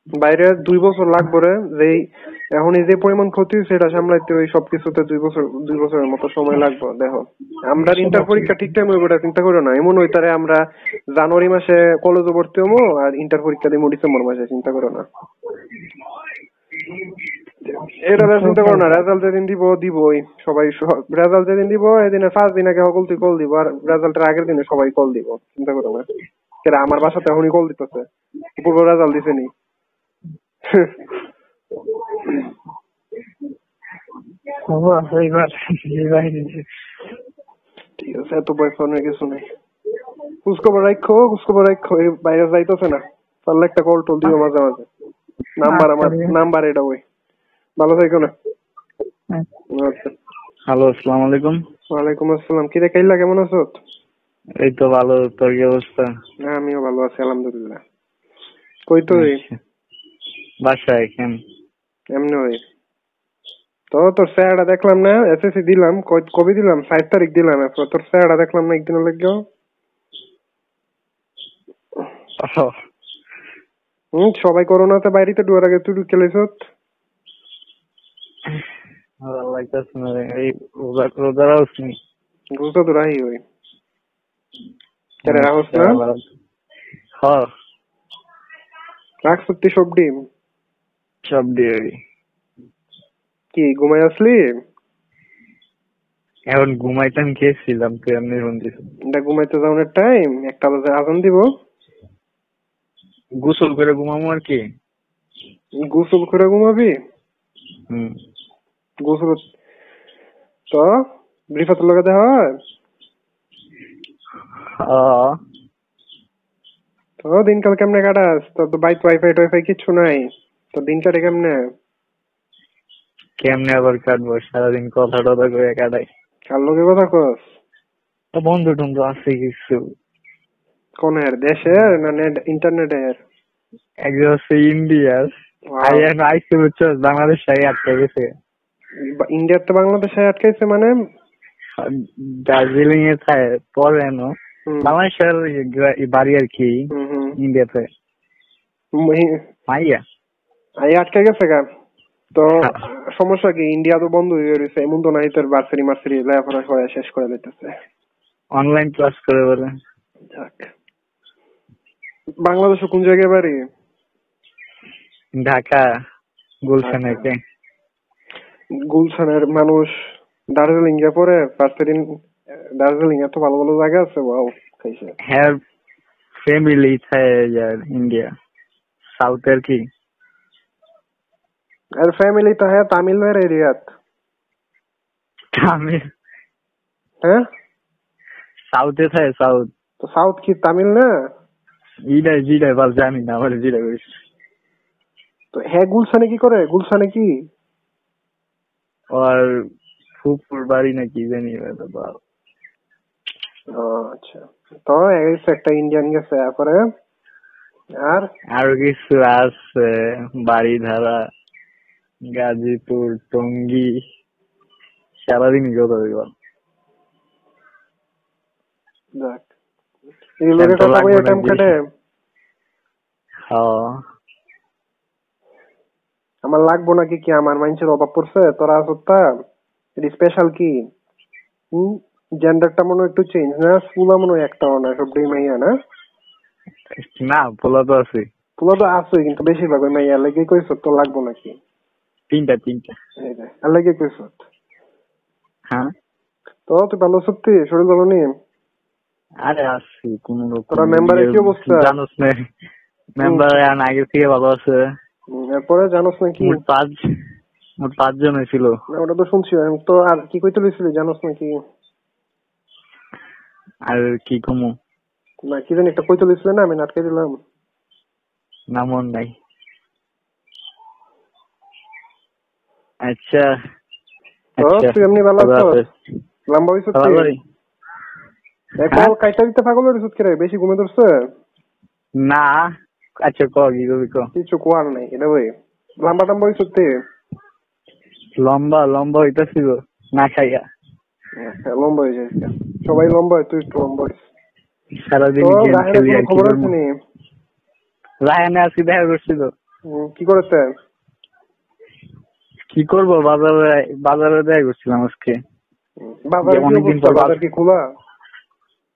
বাইরে দুই বছর লাগবে রে, যে এখন এই যে পরিমাণ ক্ষতি সেটা সামলাইতে ওই সবকিছুতে দুই বছর, দুই বছরের মতো সময় লাগবে, দেখো। আমরা ইন্টার পরীক্ষা ঠিক টাইমে ওইটা চিন্তা করো না। এমন হইতারে আমরা জানুয়ারি মাসে কলেজে ভর্তি হব আর ইন্টার পরীক্ষা দিব ডিসেম্বর মাসে, চিন্তা করো না। এটা চিন্তা করো না রেজাল্ট যেদিন দিব দিবই সবাই রেজাল্ট যেদিন দিব এদিনে পাঁচ দিন আগে সকল তুই কল দিব আর রেজাল্টের আগের দিনে সবাই কল দিব চিন্তা করো না। কেন আমার বাসাতে এখনই কল দিতেছে পূর্ব রেজাল্ট দিছে নি। ঠিক আছে এত ভয় পাওয়ার কিছু নেই। খোঁজখবর রাখো খোঁজখবর রাখো এই বাইরে যাইতেছে না। পারলে একটা কল টল দিও মাঝে মাঝে। নাম্বার আমার নাম্বার এটা ওই। ভালো থাকো না। হ্যাঁ। আচ্ছা। হ্যালো আসসালামু আলাইকুম। ওয়ালাইকুম আসসালাম। কি রে কাইলা কেমন আছো? এই তো ভালো তোর কি অবস্থা? হ্যাঁ আমিও ভালো আছি আলহামদুলিল্লাহ। কই তুই? আচ্ছা। বাসায় কেন এমনি ওই। তো তোর স্যারটা দেখলাম না এসএসসি দিলাম কবে দিলাম? সাত তারিখ দিলাম তোর স্যারটা দেখলাম না একদিন লাগেও। হুম সবাই করোনাতে বাইরেতে ডুয়ার আগে তুই লাইছত ভালো লাগতেছে না রে। এই রোজা তো রাহি ওই। কেন রাহস না? হ্যাঁ। সব ডিম? সব ওই। কি ঘুমাই আসলি? এখন ঘুমাইতাম খেয়েছিলাম তুই এমনি ফোন দিস। এটা ঘুমাইতে যাওয়ার টাইম একটা বাজে আজান দিব? গোসল করে ঘুমাবো আর কি। গোসল করে ঘুমাবি? হুম। গোসল তো ব্রিফাতের লগে দেখা হয়? হ্যাঁ তো দিনকাল কেমনে কাটাস? তোর তো বাইক ওয়াইফাই টাইফাই কিচ্ছু নাই। তো দিন কাটে কেমনে? কেমনে আবার কাটবো? সারাদিন কথা টথা করে কাটাই। কার লগে কথা কস? তো বন্ধু টন্ধু আছে কিছু। কোনের দেশের না নেট ইন্টারনেটের একজন হচ্ছে ইন্ডিয়ার আর এখন আইসে বুঝছ বাংলাদেশ সাই আটকে গেছে। ইন্ডিয়ার তো বাংলাদেশে আটকাইছে মানে? দার্জিলিং এ থাকে পরে নো বাংলাদেশের বাড়ি আর কি। ইন্ডিয়াতে মাইয়া। এই আটকে গেছে গা। তো সমস্যা কি ইন্ডিয়া তো বন্ধ হয়ে গেছে এমন তো নাই তোর বার্সারি মার্সারি লেখাপড়া করে শেষ করে দিতেছে। অনলাইন ক্লাস করে বলে। যাক। বাংলাদেশে কোন জায়গায় বাড়ি? ঢাকা গুলশানে কে গুলশানের মানুষ দার্জিলিং গিয়ে পরে বার্সারি দার্জিলিং এত ভালো ভালো জায়গা আছে? ওয়াও খাইছে। হ্যার ফ্যামিলি থাকে যার ইন্ডিয়া সাউথের কি? আর ফ্যামিলি তো হ্যাঁ তামিলের এরিয়াত তামিল। হ্যাঁ? সাউথে থাকে সাউথ তো সাউথ কি তামিল না? ইডাই জিডাই বাস জানি না আমার জিডা কইস তো হ্যাঁ গুলশানে কি করে গুলশানে কি আর ফুপুর বাড়ি নাকি জানি ও আচ্ছা তো একটা ইন্ডিয়ান গেছে তারপরে আর আরও কিছু আছে বাড়িধারা গাজীপুর টঙ্গী সারাদিনই কথা বলব দেখ কাটে হ্যাঁ আমার লাগবো নাকি কি? আমার মানুষের অভাব পড়ছে তোরা আসত্তা এটি স্পেশাল কি? জেন্ডারটা মনে একটু চেঞ্জ না? ফুলা মনে একটাও না সব মাইয়া না? না পোলা তো আছে। ফুলা তো আছে কিন্তু বেশিরভাগ ওই মাইয়া লেগে কইছ তো লাগবো নাকি? তিনটা তিনটা। আর লেগে কইছ হ্যাঁ। তো তুই ভালো সত্যি শরীর ভালো নেই? আরে আসছি কোন রকম তোরা মেম্বারের কি অবস্থা? জানোস না। মেম্বার আগে থেকে ভালো আছে। এরপরে জানোস নাকি মোট পাঁচ মোট পাঁচজন হয়েছিল। ওটা তো শুনছি আমি তো আর কি কইতে লইছিলি জানোস নাকি আর কি কমু? না কি জানি একটা কইতে লইছিলে না আমি নাটকে দিলাম। না মন নাই। আচ্ছা। আচ্ছা। তুই এমনি ভালো আছো? লম্বা হইছ ভালো আছি? এখন কাইটা দিতে পাগল হইছ কি রে? বেশি ঘুমে ধরছে? না। আচ্ছা ক কি করবি ক। কিছু কোয়ার নাই এটা ওই লম্বা টম্বা তুই লম্বা লম্বা হইতাছিল না খাইয়া। হ্যাঁ, লম্বা হয়ে সবাই লম্বা হয় তুই একটু লম্বা হইস। সারাদিন গেম খেলি আর খবর আছে নি? রায়ানে আজকে দেখা করছিল। কি করেছে? কি করব বাজারে বাজারে দেখা করছিলাম আজকে। বাজারে অনেকদিন পর বাজার কি খোলা?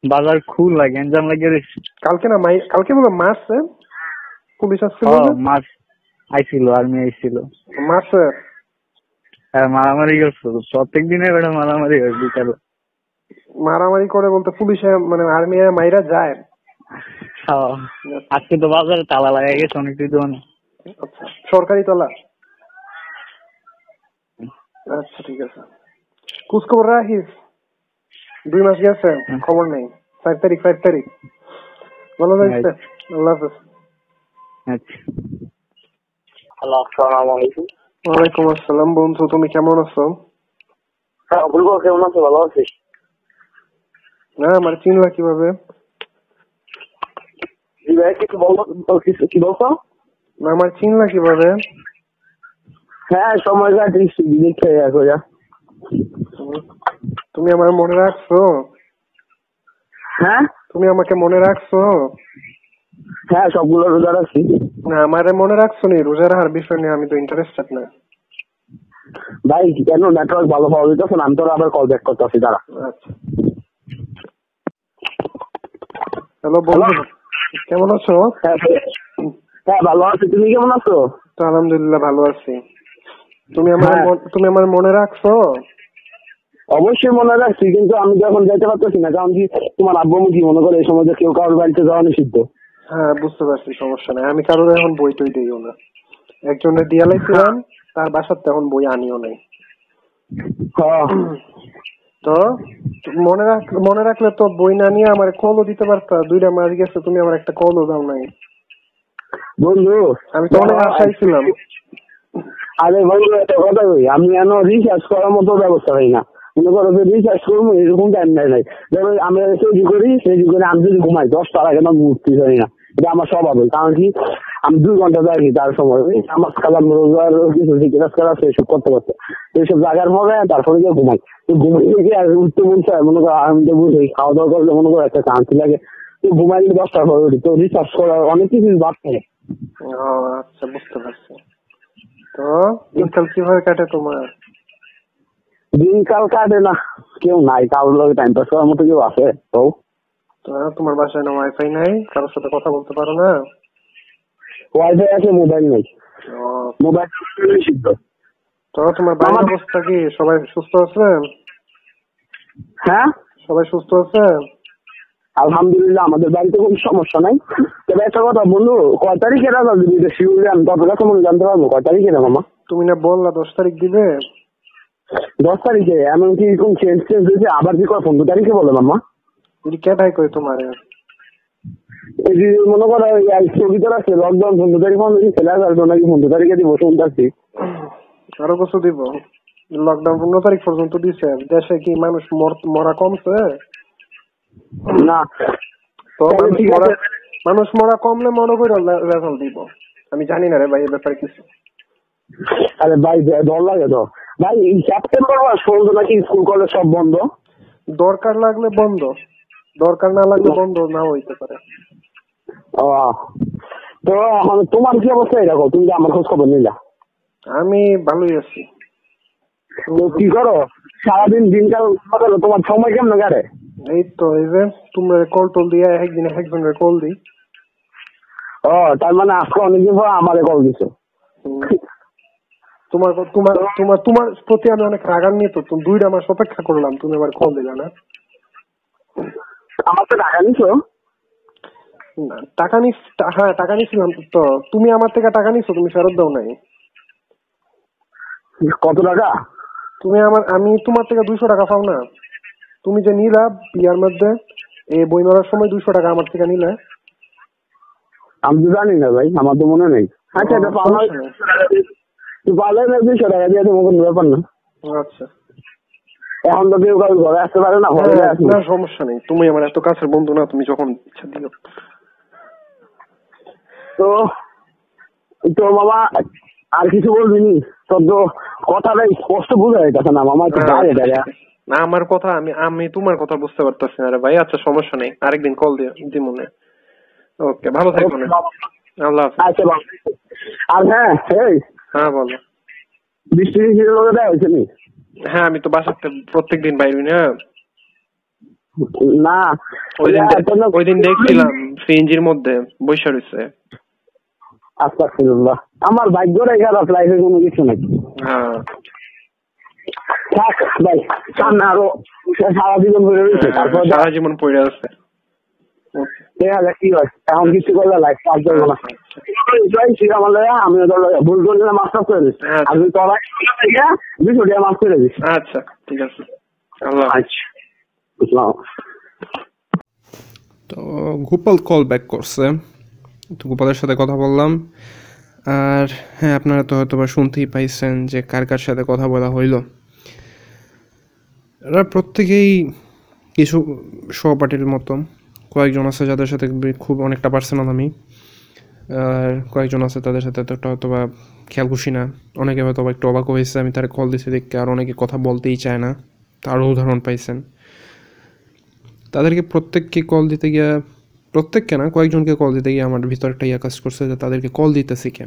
বাজার খোলা গ্যাঞ্জাম লাগে রে কালকে না মাই কালকে বলে মারছে পুলিশ আসছিল? মাছ আইছিল আর্মি আইছিল। মারছে আর মারামারি করছ প্রত্যেক দিনে বেড়া মারামারি হয় বিকালে। মারামারি করে বলতে পুলিশে মানে আর্মি মাইরা যায়। হ্যাঁ। আজকে তো বাজারে তালা লাগাই গেছে অনেক দোকানে আচ্ছা সরকারি তলা? আচ্ছা ঠিক আছে। খোঁজ খবর রাখিস? দুই মাস গেছে খবর নেই চার তারিখ চার তারিখ ভালো থাকছে আল্লাহ হাফেজ আচ্ছা হ্যালো আসসালামু আলাইকুম ওয়ালাইকুম আসসালাম বন্ধু তুমি কেমন আছো হ্যাঁ বলব কেমন আছো ভালো আছিস না আমার চিনলা কীভাবে জি ভাই কিছু বলব কিছু কি বলছো না আমার চিনলা কীভাবে হ্যাঁ সময় কাটিস দেখে দেখো যা তুমি আমার মনে রাখছো? হ্যাঁ? তুমি আমাকে মনে রাখছো? হ্যাঁ সবগুলো রোজা রাখছি। না আমারে মনে রাখছো নি? রোজা রাখার বিষয় নিয়ে আমি তো ইন্টারেস্টেড না। ভাই কেন নেটওয়ার্ক ভালো পাওয়া যেতেছে না? আমি তোর আবার কল ব্যাক করতেছি দাঁড়া। আচ্ছা। হ্যালো বন্ধু। কেমন আছো? হ্যাঁ হ্যাঁ ভালো আছি। তুমি কেমন আছো? তো আলহামদুলিল্লাহ ভালো আছি। তুমি আমার হ্যাঁ। তুমি আমার মনে রাখছো? অবশ্যই মনে রাখছি কিন্তু আমি যখন যাইতে পারতেছি না কারণ কি তোমার আব্বু কি মনে করে এই সময় কেউ কারোর বাড়িতে যাওয়া নিষিদ্ধ। হ্যাঁ বুঝতে পারছি সমস্যা নাই। আমি কারোর এখন বই টই দিইও না। একজনের দিয়া লাইছিলাম তার বাসাতে এখন বই আনিও নাই। হ্যাঁ। তো মনে রাখ মনে রাখলে তো বই না নিয়ে আমার কলও দিতে পারতা দুইটা মাস গেছে তুমি আমার একটা কলও দাও নাই। বন্ধু আমি তো অনেক আশাই ছিলাম আরে বন্ধু একটা কথা কই আমি এন রিচার্জ করার মতো ব্যবস্থা পাই না। মনে করো যে রিচার্জ করব, এরকম টাইম নাই নাই ধরো আমি সেই করি, সেই করে আমি যদি ঘুমাই দশটার আগে না উঠতে পারি না। এটা আমার স্বভাব। কারণ কি আমি দুই ঘণ্টা থাকি তার সময়। আমার কালাম রোজগার কিছু জিজ্ঞাসা করা আছে এসব করতে করতে। এইসব জায়গার পরে তারপরে গিয়ে ঘুমাই। তো ঘুমাই গিয়ে আর উঠতে চায়, মনে করো আমি তো বুঝি খাওয়া দাওয়া করলে মনে করো একটা শান্তি লাগে। তো ঘুমাই গেলে দশটার পরে উঠি। তো রিচার্জ করার অনেক কিছু বাদ থাকে আচ্ছা বুঝতে পারছি। তো, দিনকাল কীভাবে কাটে তোমার? দিনকাল কাটে না। কেউ নাই কারোর লগে টাইম পাস করার মতো কেউ আছে তো তোমার বাসায় না ওয়াইফাই নাই কারোর সাথে কথা বলতে পারো না। ওয়াইফাই আছে মোবাইল নেই। মোবাইল তো তোমার বাড়ির অবস্থা কি? সবাই সুস্থ আছে হ্যাঁ? সবাই সুস্থ আছে আলহামদুলিল্লাহ আমাদের বাড়িতে কোনো সমস্যা নাই। তবে একটা কথা বন্ধু কয় তারিখে রাজা দিবি? শিউরে আমি তত কাছে মনে জানতে পারব। কয় তারিখে মামা? তুমি না বললা দশ তারিখ দিবে? দশ তারিখে এমন কি কোন চেঞ্জ চেঞ্জ হয়েছে আবার কি কয় পনেরো তারিখে বলে মামা। যদি কেটাই কই তোমার? এই যে মনে করো স্থগিত রাখছে লকডাউন পনেরো তারিখ পনেরো তারিখ ছেলে আসবে নাকি পনেরো তারিখে দিব শুনতেছি আরও কিছু দিব? লকডাউন পনেরো তারিখ পর্যন্ত দিছে দেশে কি মানুষ মর- কমছে? না। তো আছে। মানুষ মরা কমলে মনে করে রেজাল্ট দিব। আমি জানি না রে ভাই এ ব্যাপারে কিছু। আরে ভাই ডর লাগে তো। ভাই সেপ্টেম্বর মাস পর্যন্ত নাকি স্কুল কলেজ সব বন্ধ? দরকার লাগলে বন্ধ। দরকার না লাগলে বন্ধ নাও হইতে পারে। তো এখন তোমার কি অবস্থা? দেখো তুমি আমার খোঁজ খবর নিলা। আমি ভালোই আছি। কি করো? সারাদিন দিনকাল তোমার সময় কেমন কাটে? এই তো এই যে তোমরা কল টল দিয়ে একদিন একজনের কল দিই। ও তার মানে আজকে অনেকদিন পর আমারে কল দিছো। তোমার তোমার তোমার তোমার প্রতি আমি অনেক রাগান্বিত। তুমি দুইটা মাস অপেক্ষা করলাম তুমি আবার কল দিলে না? আমার তো টাকা নিছো? না, টাকা নিস হ্যাঁ টাকা নিছিলাম তো। তুমি আমার থেকে টাকা নিছো তুমি ফেরত দাও নাই। কত টাকা? তুমি আমার আমি তোমার থেকে দুইশো টাকা পাও না। তুমি যে নিলা বিয়ার মধ্যে এই বই মারার সময় দুইশো টাকা আমার থেকে নিলে। আমি তো জানি না ভাই আমার তো মনে নেই। আচ্ছা এটা পাওনা তুই পারলে না দুইশো টাকা দিয়ে তোমার কোনো ব্যাপার না। আচ্ছা। এখন তো কেউ ঘরে আসতে পারে না ঘরে হ্যাঁ, আসবে না সমস্যা নেই। তুমি আমার এত কাছের বন্ধু না তুমি যখন ইচ্ছা দিও। তো তো মামা আর কিছু বলবি নি? তোর তো কথাটা স্পষ্ট বোঝা যাইতেছে না মামা একটু বাইরে দাঁড়া না আমার কথা আমি আমি তোমার কথা বুঝতে পারতেছি না রে ভাই। আচ্ছা সমস্যা নেই। আরেকদিন কল দিয়ে দি মনে ওকে ভালো থাকো আল্লাহ হাফেজ। আচ্ছা আর হ্যাঁ এই হ্যাঁ বলো। বৃষ্টি বৃষ্টির লোকে দেওয়া হয়েছে নি হ্যাঁ আমি তো বাসাতে প্রত্যেক দিন বাইরে না। না। ওই দিন ওই দিন দেখছিলাম সিএনজির মধ্যে বৈশা রয়েছে আস্তাগফিরুল্লাহ। আমার ভাগ্যটাই খারাপ লাইফে কোনো কিছু নাই। হ্যাঁ। থাক ভাই সামনে আরও সারা জীবন ধরে রয়েছে তারপর সারা জীবন পড়ে আছে. দেখা যাক কি হয়? এখন কিছু করলে লাইফ কাজ করব না। জয় শ্রীরাম আল্লাহ আমিও ভুল করলে মাস্টার করে দিস। আচ্ছা। তোরা দুশো টাকা মাফ করে দিস। আচ্ছা ঠিক আছে। আল্লাহ আচ্ছা। বুঝলাম তো গোপাল কল ব্যাক করছে। তো গোপালের সাথে কথা বললাম। আর হ্যাঁ আপনারা তো হয়তো বা শুনতেই পাইছেন যে কার কার সাথে কথা বলা হইল। এরা প্রত্যেকেই কিছু সহপাঠীর মতো কয়েকজন আছে যাদের সাথে খুব অনেকটা পার্সোনাল আমি। আর কয়েকজন আছে তাদের সাথে এতটা হয়তো বা খেয়াল খুশি না। অনেকে হয়তো বা একটু অবাক হয়েছে, আমি তার কল দিতে দেখে, আর অনেকে কথা বলতেই চায় না। তারও উদাহরণ পাইছেন। তাদেরকে প্রত্যেককে কল দিতে গিয়ে, প্রত্যেককে না, কয়েকজনকে কল দিতে গিয়ে আমার ভিতর একটা ইয়ে কাজ করছে যে তাদেরকে কল দিতে শিখে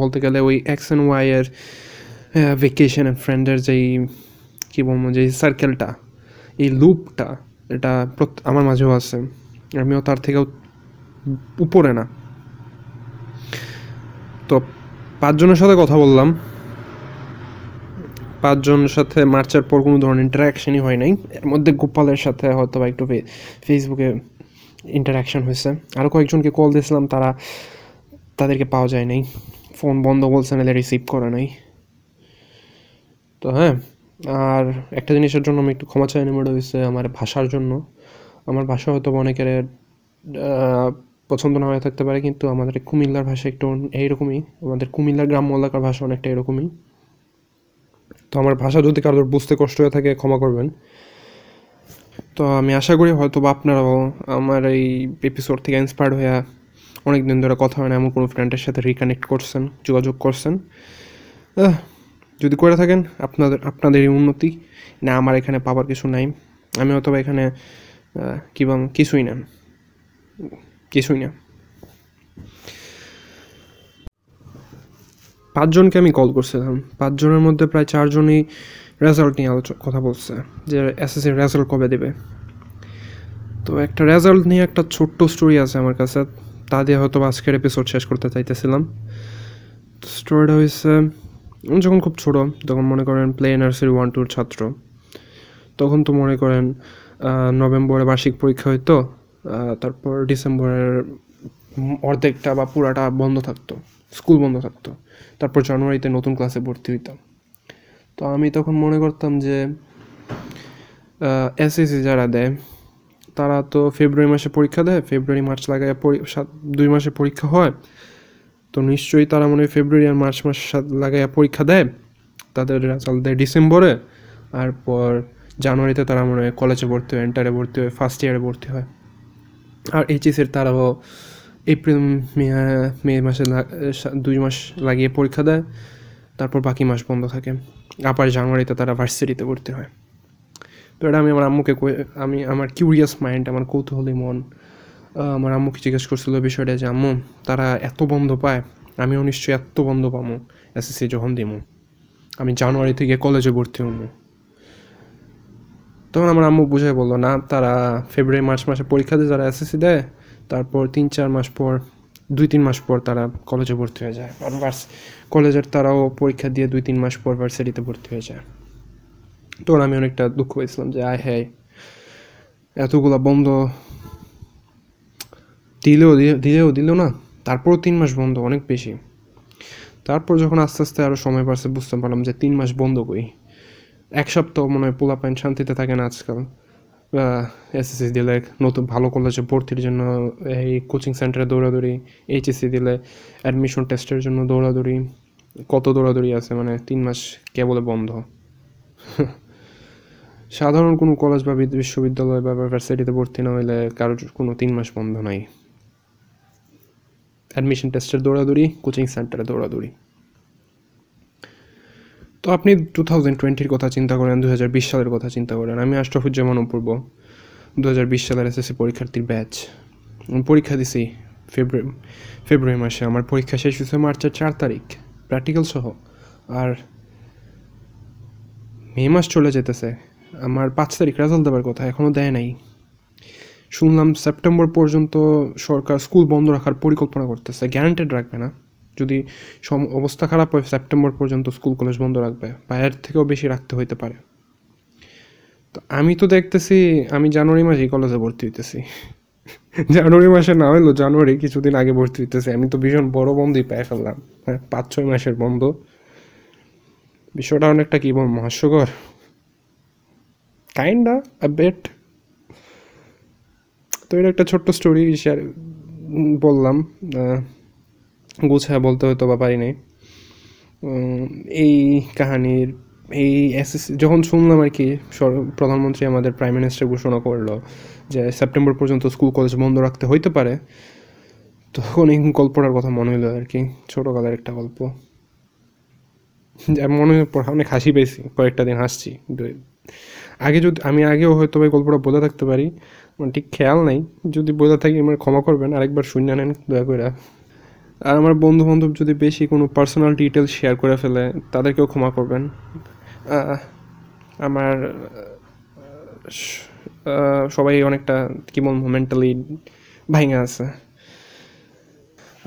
বলতে গেলে ওই এক্স অ্যান্ড ওয়াই এর ভেকেশন ফ্রেন্ডের যেই, কী বলব যে সার্কেলটা এই লুপটা এটা আমার মাঝেও আছে। আমিও তার থেকেও উপরে না। তো পাঁচজনের সাথে কথা বললাম। পাঁচজনের সাথে মার্চের পর কোনো ধরনের ইন্টারাকশনই হয় নাই। এর মধ্যে গোপালের সাথে হয়তো বা একটু ফেসবুকে ইন্টারাকশন হয়েছে। আরও কয়েকজনকে কল দিয়েছিলাম, তারা তাদেরকে পাওয়া যায় নাই। ফোন বন্ধ বলছে, নাহলে রিসিভ করে নাই। তো হ্যাঁ। আর একটা জিনিসের জন্য আমি একটু ক্ষমা চাই নেমে হয়েছে আমার ভাষার জন্য। আমার ভাষা হয়তো অনেকের পছন্দ না হয়ে থাকতে পারে, কিন্তু আমাদের কুমিল্লার ভাষা একটু এইরকমই। আমাদের কুমিল্লার গ্রাম্য এলাকার ভাষা অনেকটা এরকমই। তো আমার ভাষা যদি কারোর বুঝতে কষ্ট হয়ে থাকে, ক্ষমা করবেন। তো আমি আশা করি হয়তো বা আপনারাও আমার এই এপিসোড থেকে ইন্সপায়ার্ড হয়ে অনেক দিন ধরে কথা হয় না, এমন কোনো ফ্রেন্ডের সাথে রিকানেক্ট করছেন, যোগাযোগ করছেন। যদি করে থাকেন, আপনাদের আপনাদেরই উন্নতি। না, আমার এখানে পাওয়ার কিছু নাই। আমি হয়তো বা এখানে কি বল কিছুই না। কিছুই না। পাঁচজনকে আমি কল করছিলাম। পাঁচজনের মধ্যে প্রায় চারজনই রেজাল্ট নিয়ে আলোচনা কথা বলছে, যে এসএসসির রেজাল্ট কবে দেবে। তো একটা রেজাল্ট নিয়ে একটা ছোট্ট স্টোরি আছে আমার কাছে। তা দিয়ে হয়তো আজকের এপিসোড শেষ করতে চাইতেছিলাম। স্টোরিটা হয়েছে যখন খুব ছোট, তখন মনে করেন প্লে নার্সারি ওয়ান টুর ছাত্র। তখন তো মনে করেন নভেম্বরে বার্ষিক পরীক্ষা হইতো তারপর ডিসেম্বরের অর্ধেকটা বা পুরাটা বন্ধ থাকতো স্কুল বন্ধ থাকতো। তারপর জানুয়ারিতে নতুন ক্লাসে ভর্তি হইতাম। তো আমি তখন মনে করতাম যে এসএসসি যারা দেয়, তারা তো ফেব্রুয়ারি মাসে পরীক্ষা দেয় ফেব্রুয়ারি মার্চ লাগায় দুই মাসে পরীক্ষা হয় তো নিশ্চয়ই তারা মনে হয় ফেব্রুয়ারি আর মার্চ মাস লাগায় পরীক্ষা দেয়। তাদের রেজাল্ট দেয় ডিসেম্বরে আর পর জানুয়ারিতে তারা মনে হয় কলেজে ভর্তি হয় এন্টারে ভর্তি হয় ফার্স্ট ইয়ারে ভর্তি হয়। আর এইচএসের তারাও এপ্রিল মে মে মাসে দুই মাস লাগিয়ে পরীক্ষা দেয়। তারপর বাকি মাস বন্ধ থাকে। আবার জানুয়ারিতে তারা ভার্সিটিতে ভর্তি হয়। তো এটা আমি আমার আম্মুকে আমি আমার কিউরিয়াস মাইন্ড আমার কৌতূহলী মন। আমার আম্মুকে জিজ্ঞেস করছিল বিষয়টা যে, আম্মু, তারা এত বন্ধ পায়, আমিও নিশ্চয়ই এত বন্ধ পাবো এসএসসি যখন দিমু। আমি জানুয়ারি থেকে কলেজে ভর্তি হব। তখন আমার আম্মু বুঝাই বলল, না, তারা ফেব্রুয়ারি, মার্চ মাসে পরীক্ষা দিয়ে, যারা এসএসসি দেয়, তারপর তিন, চার মাস পর, দুই, তিন মাস পর তারা কলেজে ভর্তি হয়ে যায়। আর ভার্স, কলেজের তারাও পরীক্ষা দিয়ে দুই, তিন মাস পর ভার্সিটিতে ভর্তি হয়ে যায়। তখন আমি অনেকটা দুঃখ পেয়েছিলাম যে, আয় হ্যায় এতগুলা বন্ধ দিলেও দিলেও দিল না, তারপরও তিন মাস বন্ধ অনেক বেশি। তারপর যখন আস্তে আস্তে আরও সময় পাচ্ছে বুঝতে পারলাম যে তিন মাস বন্ধ কই এক সপ্তাহ মনে হয় পোলা প্যান্ট শান্তিতে থাকে না আজকাল। এসএসসি দিলে নতুন, ভালো কলেজে ভর্তির জন্য, এই কোচিং সেন্টারে দৌড়াদৌড়ি এইচএসসি দিলে অ্যাডমিশন টেস্টের জন্য দৌড়াদৌড়ি, কত দৌড়াদৌড়ি আছে মানে তিন মাস কেবলে বন্ধ। সাধারণ কোনো কলেজ বা বিশ্ববিদ্যালয় বা ইউনিভার্সিটিতে ভর্তি না হইলে কারোর কোনো তিন মাস বন্ধ নাই। অ্যাডমিশন টেস্টের দৌড়াদৌড়ি কোচিং সেন্টারে দৌড়াদৌড়ি। তো আপনি টু থাউজেন্ড টোয়েন্টির কথা চিন্তা করেন দু হাজার বিশ সালের কথা চিন্তা করেন। আমি আশরাফুজ্জামান অপূর্ব দু হাজার বিশ সালের এসএসসি পরীক্ষার্থীর ব্যাচ পরীক্ষা দিছি ফেব্রুয়ারি ফেব্রুয়ারি মাসে। আমার পরীক্ষা শেষ হয়েছে মার্চের চার তারিখ প্র্যাকটিক্যাল সহ। আর মে মাস চলে যেতেছে। আমার পাঁচ তারিখ রেজাল্ট দেওয়ার কথা এখনও দেয় নাই। শুনলাম সেপ্টেম্বর পর্যন্ত সরকার স্কুল বন্ধ রাখার পরিকল্পনা করতেছে। গ্যারান্টেড রাখবে না। যদি সম অবস্থা খারাপ হয় সেপ্টেম্বর পর্যন্ত স্কুল, কলেজ বন্ধ রাখবে বা এর থেকেও বেশি রাখতে হইতে পারে। তো আমি তো দেখতেছি, আমি জানুয়ারি মাসেই কলেজে ভর্তি হইতেছি। জানুয়ারি মাসে না হইল জানুয়ারি কিছুদিন আগে ভর্তি হইতেছে। আমি তো ভীষণ বড় বন্ধই পেয়ে ফেললাম। হ্যাঁ পাঁচ ছয় মাসের বন্ধ। বিষয়টা অনেকটা কী বল হাস্যকর কাইন্ডা আ বেট তো এটা একটা ছোট্ট স্টোরি শেয়ার বললাম গুছায় বলতে হয়তো বা পারি নাই। এই কাহানির, এই এসএসসি যখন শুনলাম আর কি প্রধানমন্ত্রী আমাদের প্রাইম মিনিস্টার ঘোষণা করল যে সেপ্টেম্বর পর্যন্ত স্কুল কলেজ বন্ধ রাখতে হইতে পারে, তখন এই গল্পটার কথা মনে হলো আর কি, ছোটোকালের একটা গল্প। মনে অনেক হাসি পেয়েছি, কয়েকটা দিন হাসছি। আগে যদি, আমি আগেও হয়তো ওই গল্পটা বলে থাকতে পারি আমার ঠিক খেয়াল নেই। যদি বোঝা থাকি আমার ক্ষমা করবেন, আরেকবার শুনে নেন, দয়া করে। আর আমার বন্ধু বান্ধব যদি বেশি কোনো পার্সোনাল ডিটেলস শেয়ার করে ফেলে, তাদেরকেও ক্ষমা করবেন। আমার সবাই অনেকটা, কি বলব মেন্টালি ভাঙা আছে।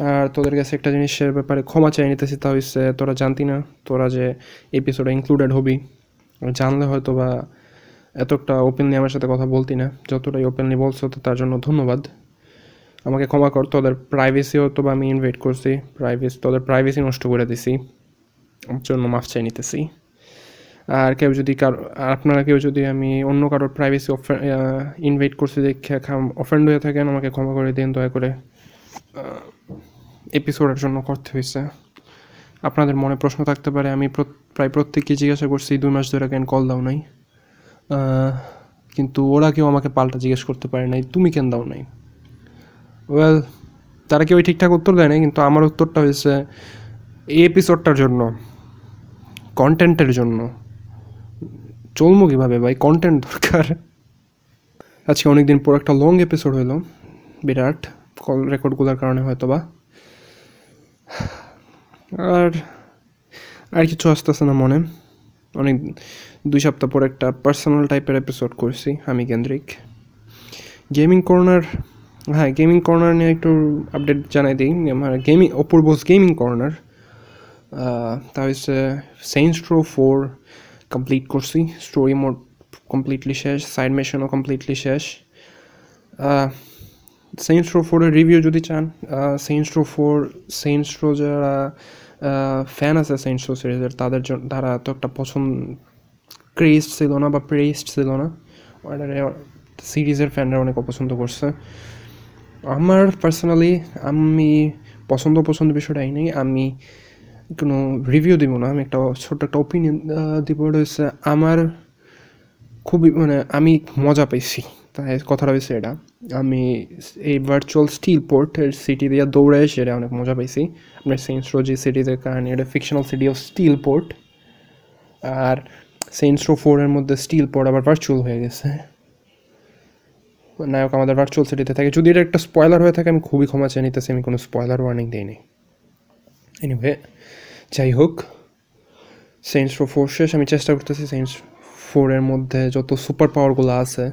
আর তোদের কাছে একটা জিনিসের ব্যাপারে ক্ষমা চাই নিতেছি, তা হচ্ছে তোরা জানতি না, তোরা যে এপিসোডে ইনক্লুডেড হবি। জানলে হয়তো বা এতটা ওপেনলি আমার সাথে কথা বলতি না। যতটাই ওপেনলি বলছো, তো তার জন্য ধন্যবাদ। আমাকে ক্ষমা কর, তোদের প্রাইভেসিও তো আমি ইনভাইট করছি। প্রাইভেসি তোদের প্রাইভেসি নষ্ট করে দিছি। জন্য মাফ চাই নিতেছি। আর কেউ যদি কারও, আপনারা কেউ যদি আমি অন্য কারোর প্রাইভেসি ইনভাইট করছি দেখে অফেন্ড হয়ে থাকেন, আমাকে ক্ষমা করে দিন, দয়া করে। এপিসোডের জন্য করতে হয়েছে আপনাদের মনে প্রশ্ন থাকতে পারে, আমি প্র- প্রায় প্রত্যেককে জিজ্ঞাসা করছি, দুই মাস ধরে কেন কল দাও নাই। কিন্তু ওরা কেউ আমাকে পাল্টা জিজ্ঞেস করতে পারে নাই। তুমি কেন দাও নাই? ওয়েল তারা কেউ ঠিকঠাক উত্তর দেয় নাই, কিন্তু আমার উত্তরটা হয়েছে এই এপিসোডটার জন্য কন্টেন্টের জন্য। চলবো কীভাবে ভাই? কন্টেন্ট দরকার। আজকে অনেকদিন পর একটা লং এপিসোড হলো, বিরাট। কল রেকর্ডগুলোর কারণে হয়তো বা আর আর কিছু আসতেছে না মনে। অনেক দুই সপ্তাহ পর একটা পার্সোনাল টাইপের এপিসোড করছি, আমি কেন্দ্রিক। গেমিং কর্নার হ্যাঁ গেমিং কর্নার নিয়ে একটু আপডেট জানাই দিই। আমার গেমিং অপূর্বস গেমিং কর্নার তা হচ্ছে সেন্স ট্রো ফোর কমপ্লিট করছি। স্টোরি মোড কমপ্লিটলি শেষ সাইড মেশনও কমপ্লিটলি শেষ। সেন্স ট্রো ফোরের রিভিউ যদি চান Saints Row four Saints Row যারা ফ্যান আছে সেন্স ট্রো সিরিজের তাদের জন্য তারা তো একটা পছন্দ ক্রেজ ছিল না বা প্রেস্ট ছিল না অর্ডারে সিরিজের ফ্যানরা অনেক অপছন্দ করছে। আমার পার্সোনালি আমি পছন্দ পছন্দ বিষয়টা এই নেই, আমি কোনো রিভিউ দিব না, আমি একটা ছোট্ট একটা ওপিনিয়ন দিব হচ্ছে আমার খুবই মানে আমি মজা পেয়েছি তাই কথাটা হয়েছে এটা। আমি এই ভার্চুয়াল স্টিল পোর্টের সিটি দিয়ে দৌড়ে এটা অনেক মজা পেয়েছি আপনার সেন্স রোজি সিটিতে কারণ, এটা fictional city of Steelport আর সেন্স রো ফোরের মধ্যে স্টিল পোর্ট আবার ভার্চুয়াল হয়ে গেছে। নায়ক আমাদের ভার্চুয়াল সিটিতে থাকে। যদি এটা একটা স্পয়লার হয়ে থাকে, আমি খুবই ক্ষমা চেয়ে নিতেছি, আমি কোনো স্পয়লার ওয়ার্নিং দিইনি। এনিওয়ে যাই হোক সেন্স রো ফোর শেষ। আমি চেষ্টা করতেছি সেন্স ফোরের মধ্যে যত সুপার পাওয়ারগুলো আছে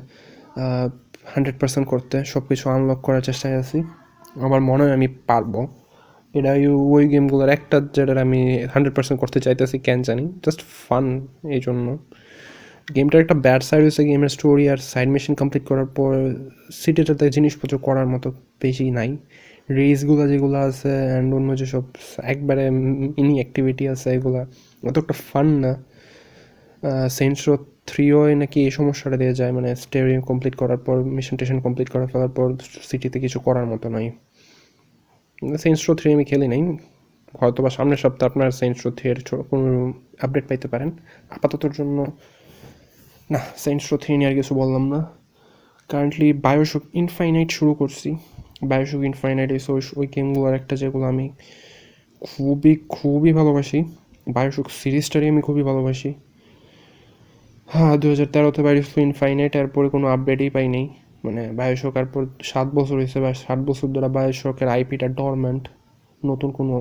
হান্ড্রেড পার্সেন্ট করতে সব কিছু আনলক করার চেষ্টায় আছি। আমার মনে হয় আমি পারব। এটা ওই গেমগুলোর একটা যেটা আমি হান্ড্রেড পার্সেন্ট করতে চাইতেছি ক্যান জানি। জাস্ট ফান এই জন্য গেমটার একটা ব্যাড সাইড হয়েছে গেমের স্টোরি আর সাইড মেশিন কমপ্লিট করার পর সিটিটাতে জিনিসপত্র করার মতো বেশি নাই। রেসগুলো যেগুলো আছে অ্যান্ড অন্য যেসব একবারে ইনি অ্যাক্টিভিটি আছে এগুলো অত একটা ফান না সেন্সরো থ্রিও নাকি এই সমস্যাটা দিয়ে যায় মানে স্টেরিং কমপ্লিট করার পর মিশন টেশন কমপ্লিট করার ফেলার পর সিটিতে কিছু করার মতো নয় সেন্সরো থ্রি আমি খেলি নাই। হয়তো বা সামনের সপ্তাহে আপনার সেন্সরো থ্রি এর কোনো আপডেট পাইতে পারেন। আপাততর জন্য, না সেন্সরো থ্রি নিয়ে আর কিছু বললাম না। কারেন্টলি বায়োশক ইনফাইনাইট শুরু করছি। বায়োশক ইনফাইনাইট এসে ওই গেমগুলোর একটা যেগুলো আমি খুবই খুবই ভালোবাসি। বায়োশক সিরিজটারই আমি খুবই ভালোবাসি। হ্যাঁ দু হাজার তেরোতে বাইরেছিল ইনফাইনাইট এরপরে কোনো আপডেটই পাই নেই। মানে বায়োশক আর পর সাত বছর হয়েছে, বা সাত বছর ধরে বায়োশকের আইপিটা ডরমেন্ট নতুন কোনো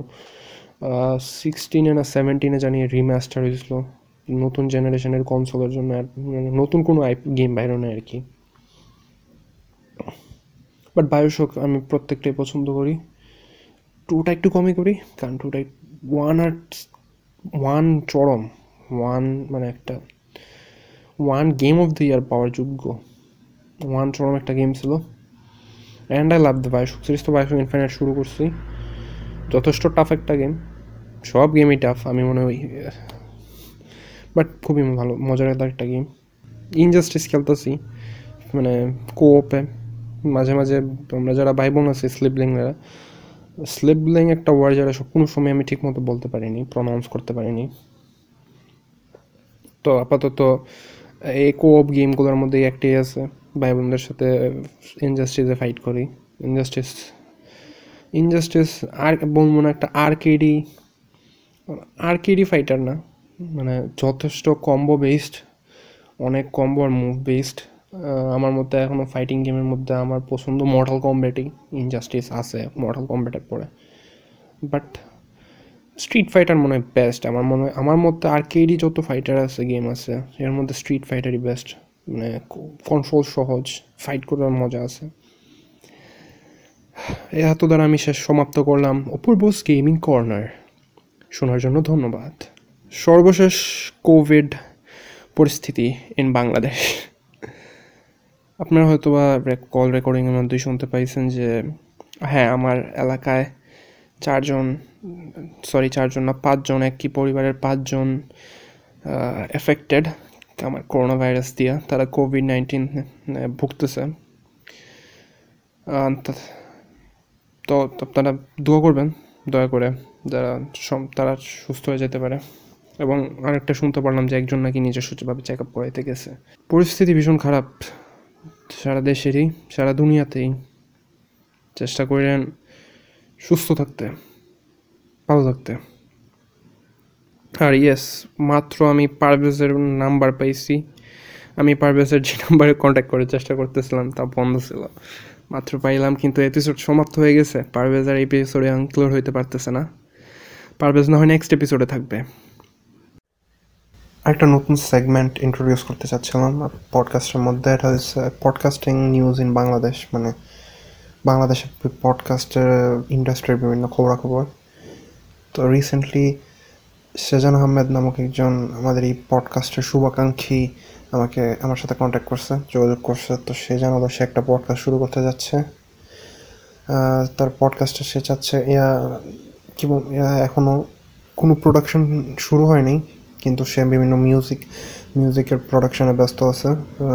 সিক্সটিনে না সেভেন্টিনে জানিয়ে রিমাস্টার হয়েছিল। নতুন জেনারেশনের কনসোলের জন্য আর মানে নতুন কোনো আই গেম বাইরে নেই আর কি। বাট বায়োশক আমি প্রত্যেকটাই পছন্দ করি। টুটা একটু কমই করি, কারণ টুটা ওয়ান আর ওয়ান চরম। ওয়ান মানে একটা one game of the year পাওয়ার যোগ্য। ওয়ান চরম একটা গেম ছিল। And I love the BioShock series তো বায়োশক ইনফাইনাইট শুরু করছি। যথেষ্ট টাফ একটা গেম সব গেমই টাফ আমি মনে হয় বাট খুবই ভালো মজার একটা গেম ইনজাস্টিস খেলতেছি মানে কোঅপে মাঝে মাঝে আমরা যারা ভাই বোন আছি স্লিপলিংরা স্লিপলিং একটা ওয়ার্ড যারা সব কোনো সময় আমি ঠিক মতো বলতে পারিনি প্রনাউন্স করতে পারিনি। তো আপাতত এই কোঅপ গেমগুলোর মধ্যে একটাই আছে। ভাই বোনদের সাথে ইনজাস্টিসে ফাইট করি। ইনজাস্টিস ইনজাস্টিস আর বলব না একটা আরকেডি আরকেডি ফাইটার না। মানে যথেষ্ট কম্বো বেসড অনেক কম্বো আর মুভ বেসড আমার মধ্যে এখনও ফাইটিং গেমের মধ্যে আমার পছন্দ মর্টাল কম্ব্যাটই ইনজাস্টিস আছে মর্টাল কম্ব্যাটের পরে। বাট স্ট্রিট ফাইটার মনে হয় বেস্ট আমার মনে হয়, আমার মধ্যে আর কেডি যত ফাইটার আছে গেম আছে, এর মধ্যে স্ট্রিট ফাইটারই বেস্ট মানে কন্ট্রোল সহজ ফাইট করার মজা আছে। এ এত দ্বারা আমি শেষ সমাপ্ত করলাম অপূর্বস গেমিং কর্নার শোনার জন্য ধন্যবাদ। সর্বশেষ কোভিড পরিস্থিতি ইন বাংলাদেশ আপনারা হয়তো বা কল রেকর্ডিংয়ের মধ্যেই শুনতে পাইছেন যে হ্যাঁ আমার এলাকায় চারজন সরি চারজন না, পাঁচজন, একই পরিবারের পাঁচজন এফেক্টেড আমার করোনা ভাইরাস দিয়া তারা কোভিড নাইন্টিন ভুগতেছে। তো আপনারা দোয়া করবেন দয়া করে যারা তারা সুস্থ হয়ে যেতে পারে এবং আরেকটা শুনতে পারলাম যে একজন নাকি নিজের নিজস্বভাবে চেক আপ করাইতে গেছে। পরিস্থিতি ভীষণ খারাপ। সারা দেশেরই, সারা দুনিয়াতেই চেষ্টা করেন সুস্থ থাকতে, ভালো থাকতে। আর ইয়েস মাত্র আমি পারভেজের নাম্বার পাইছি। আমি পারভেজের যে নাম্বারে কন্ট্যাক্ট করার চেষ্টা করতেছিলাম, তা বন্ধ ছিল। মাত্র পাইলাম, কিন্তু এপিসোড সমাপ্ত হয়ে গেছে। পারভেজ আর এপিসোডে ইনক্লুড হইতে পারতেছে না। পারভেজ না হয় নেক্সট এপিসোডে থাকবে। একটা নতুন সেগমেন্ট ইন্ট্রোডিউস করতে চাচ্ছিলাম। পডকাস্টের মধ্যে এটা হচ্ছে পডকাস্টিং নিউজ ইন বাংলাদেশ মানে বাংলাদেশের পডকাস্টের ইন্ডাস্ট্রির বিভিন্ন খবরাখবর। তো রিসেন্টলি সেজান আহমেদ নামক একজন আমাদের এই পডকাস্টের শুভাকাঙ্ক্ষী আমাকে, আমার সাথে কন্ট্যাক্ট করছে, যোগাযোগ করছে। তো সে জানালো সে একটা পডকাস্ট শুরু করতে যাচ্ছে। তার পডকাস্টে সে চাচ্ছে, ইয়া, কি এখনও কোনো প্রোডাকশন শুরু হয়নি, কিন্তু সে বিভিন্ন মিউজিক মিউজিকের প্রোডাকশনে ব্যস্ত আছে।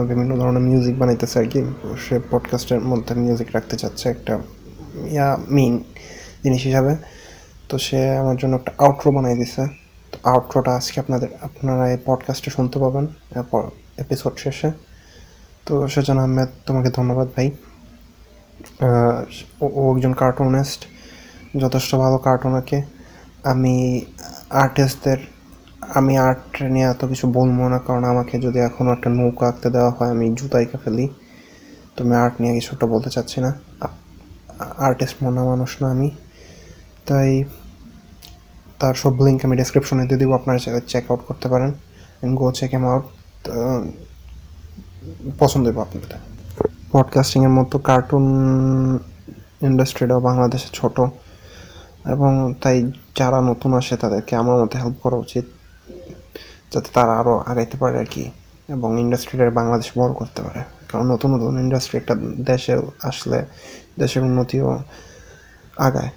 বিভিন্ন ধরনের মিউজিক বানাইতেছে আর কি। সে পডকাস্টের মধ্যে মিউজিক রাখতে চাচ্ছে একটা, ইয়া মেইন জিনিস হিসাবে। তো সে আমার জন্য একটা আউটরো বানাই দিছে। আউটরোটা আজকে আপনাদের, আপনারা এই পডকাস্টে শুনতে পাবেন এপিসোড শেষে। তো সেজন্য আহমেদ তোমাকে ধন্যবাদ ভাই। ও একজন কার্টুনিস্ট যথেষ্ট ভালো কার্টুন আঁকে আমি আর্টিস্টদের আমি আর্ট নিয়ে এত কিছু বলব না, কারণ আমাকে যদি এখনও একটা নৌকা আঁকতে দেওয়া হয়, আমি জুতাইকে ফেলি। তো আমি আর্ট নিয়ে কিছু একটা বলতে চাচ্ছি না। আর্টিস্ট মনা মানুষ না আমি। তাই তার সব লিঙ্ক আমি ডেসক্রিপশনে দিয়ে দেবো, আপনারা চেক আউট করতে পারেন and go check em out পছন্দ হবে আপনাদের। পডকাস্টিংয়ের মতো কার্টুন ইন্ডাস্ট্রিটাও বাংলাদেশে ছোট এবং তাই যারা নতুন আসে তাদেরকে আমার মতো হেল্প করা উচিত, যাতে তারা আরও আগাইতে পারে আর কি এবং ইন্ডাস্ট্রিটা বাংলাদেশ বড় করতে পারে। কারণ নতুন নতুন ইন্ডাস্ট্রি একটা দেশে আসলে দেশের উন্নতিও আগায়।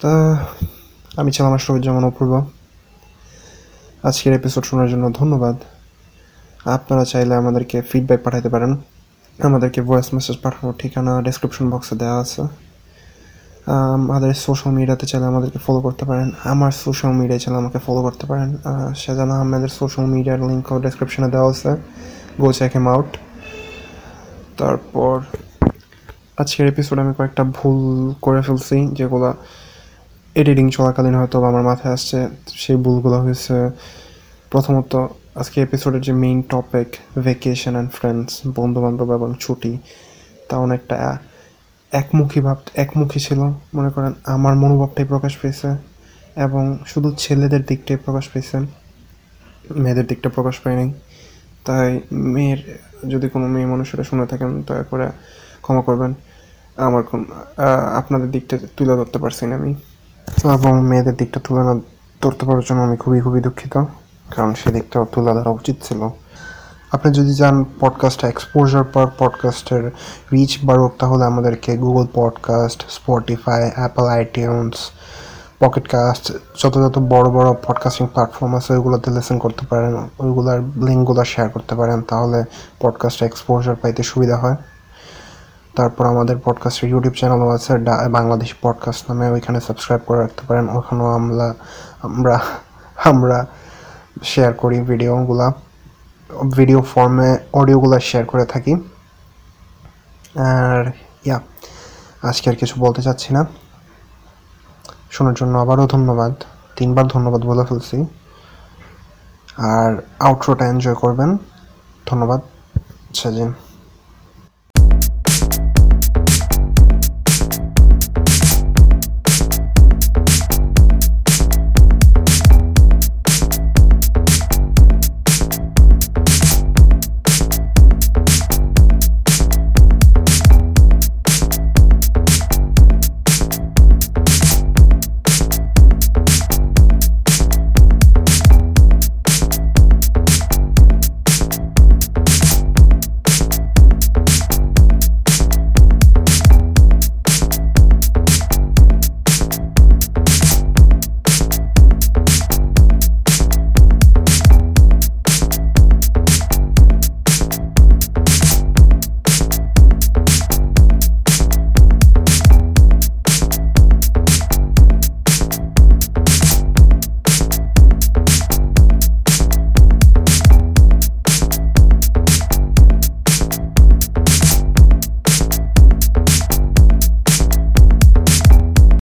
তা আমি ছিলাম আমার শহীদ জামান অপূর্ব। আজকের এপিসোড শোনার জন্য ধন্যবাদ। আপনারা চাইলে আমাদেরকে ফিডব্যাক পাঠাতে পারেন। আমাদেরকে ভয়েস মেসেজ পাঠানোর ঠিকানা ডেসক্রিপশন বক্সে দেওয়া আছে। আমাদের সোশ্যাল মিডিয়াতে চাইলে আমাদেরকে ফলো করতে পারেন। আমার সোশ্যাল মিডিয়ায় চাইলে আমাকে ফলো করতে পারেন। সেজন্য আহমেদের সোশ্যাল মিডিয়ার লিঙ্কও ডেসক্রিপশনে দেওয়া আছে। গো চেক এম আউট তারপর আজকের এপিসোডে আমি কয়েকটা ভুল করে ফেলছি, যেগুলো এডিটিং চলাকালীন হয়তো আমার মাথায় আসছে, সেই ভুলগুলো হয়েছে। প্রথমত, আজকে এপিসোডের যে main topic vacation and friends বন্ধু বান্ধব এবং ছুটি, তা অনেকটা একমুখী ভাব, একমুখী ছিল। মনে করেন, আমার মনোভাবটাই প্রকাশ পেয়েছে এবং শুধু ছেলেদের দিকটাই প্রকাশ পেয়েছে। মেয়েদের দিকটা প্রকাশ পায়নি তাই মেয়ের, যদি কোনো মেয়ে মানুষেরা শুনে থাকেন, দয়া করে ক্ষমা করবেন। আমার আপনাদের দিকটা তুলে ধরতে পারছি না আমি। এবং মেয়েদের দিকটা তুলনা ধরতে পারার জন্য আমি খুবই খুবই দুঃখিত। কারণ সেদিকটাও তুলে ধরা উচিত ছিল। আপনি যদি চান পডকাস্টটা এক্সপোজার পর পডকাস্টের রিচ বাড়ুক, তাহলে আমাদেরকে Google podcast Spotify Apple iTunes Pocket Casts যত যত বড় বড় পডকাস্টিং প্ল্যাটফর্ম আছে, ওইগুলোতে লিসেন করতে পারেন। ওইগুলোর লিঙ্কগুলো শেয়ার করতে পারেন। তাহলে পডকাস্টে এক্সপোজার পাইতে সুবিধা হয়। তারপর আমাদের পডকাস্টের ইউটিউব চ্যানেলও আছে বাংলাদেশ পডকাস্ট নামে, ওইখানে সাবস্ক্রাইব করে রাখতে পারেন। ওখানেও আমরা আমরা আমরা শেয়ার করি ভিডিওগুলা ভিডিও ফর্মে অডিওগুলো শেয়ার করে থাকি। আর ইয়া আজকে আর কিছু বলতে চাচ্ছি না। শোনার জন্য আবারও ধন্যবাদ। তিনবার ধন্যবাদ বলে ফেলছি। আর আউটরোটা এনজয় করবেন। ধন্যবাদ, সাজিন।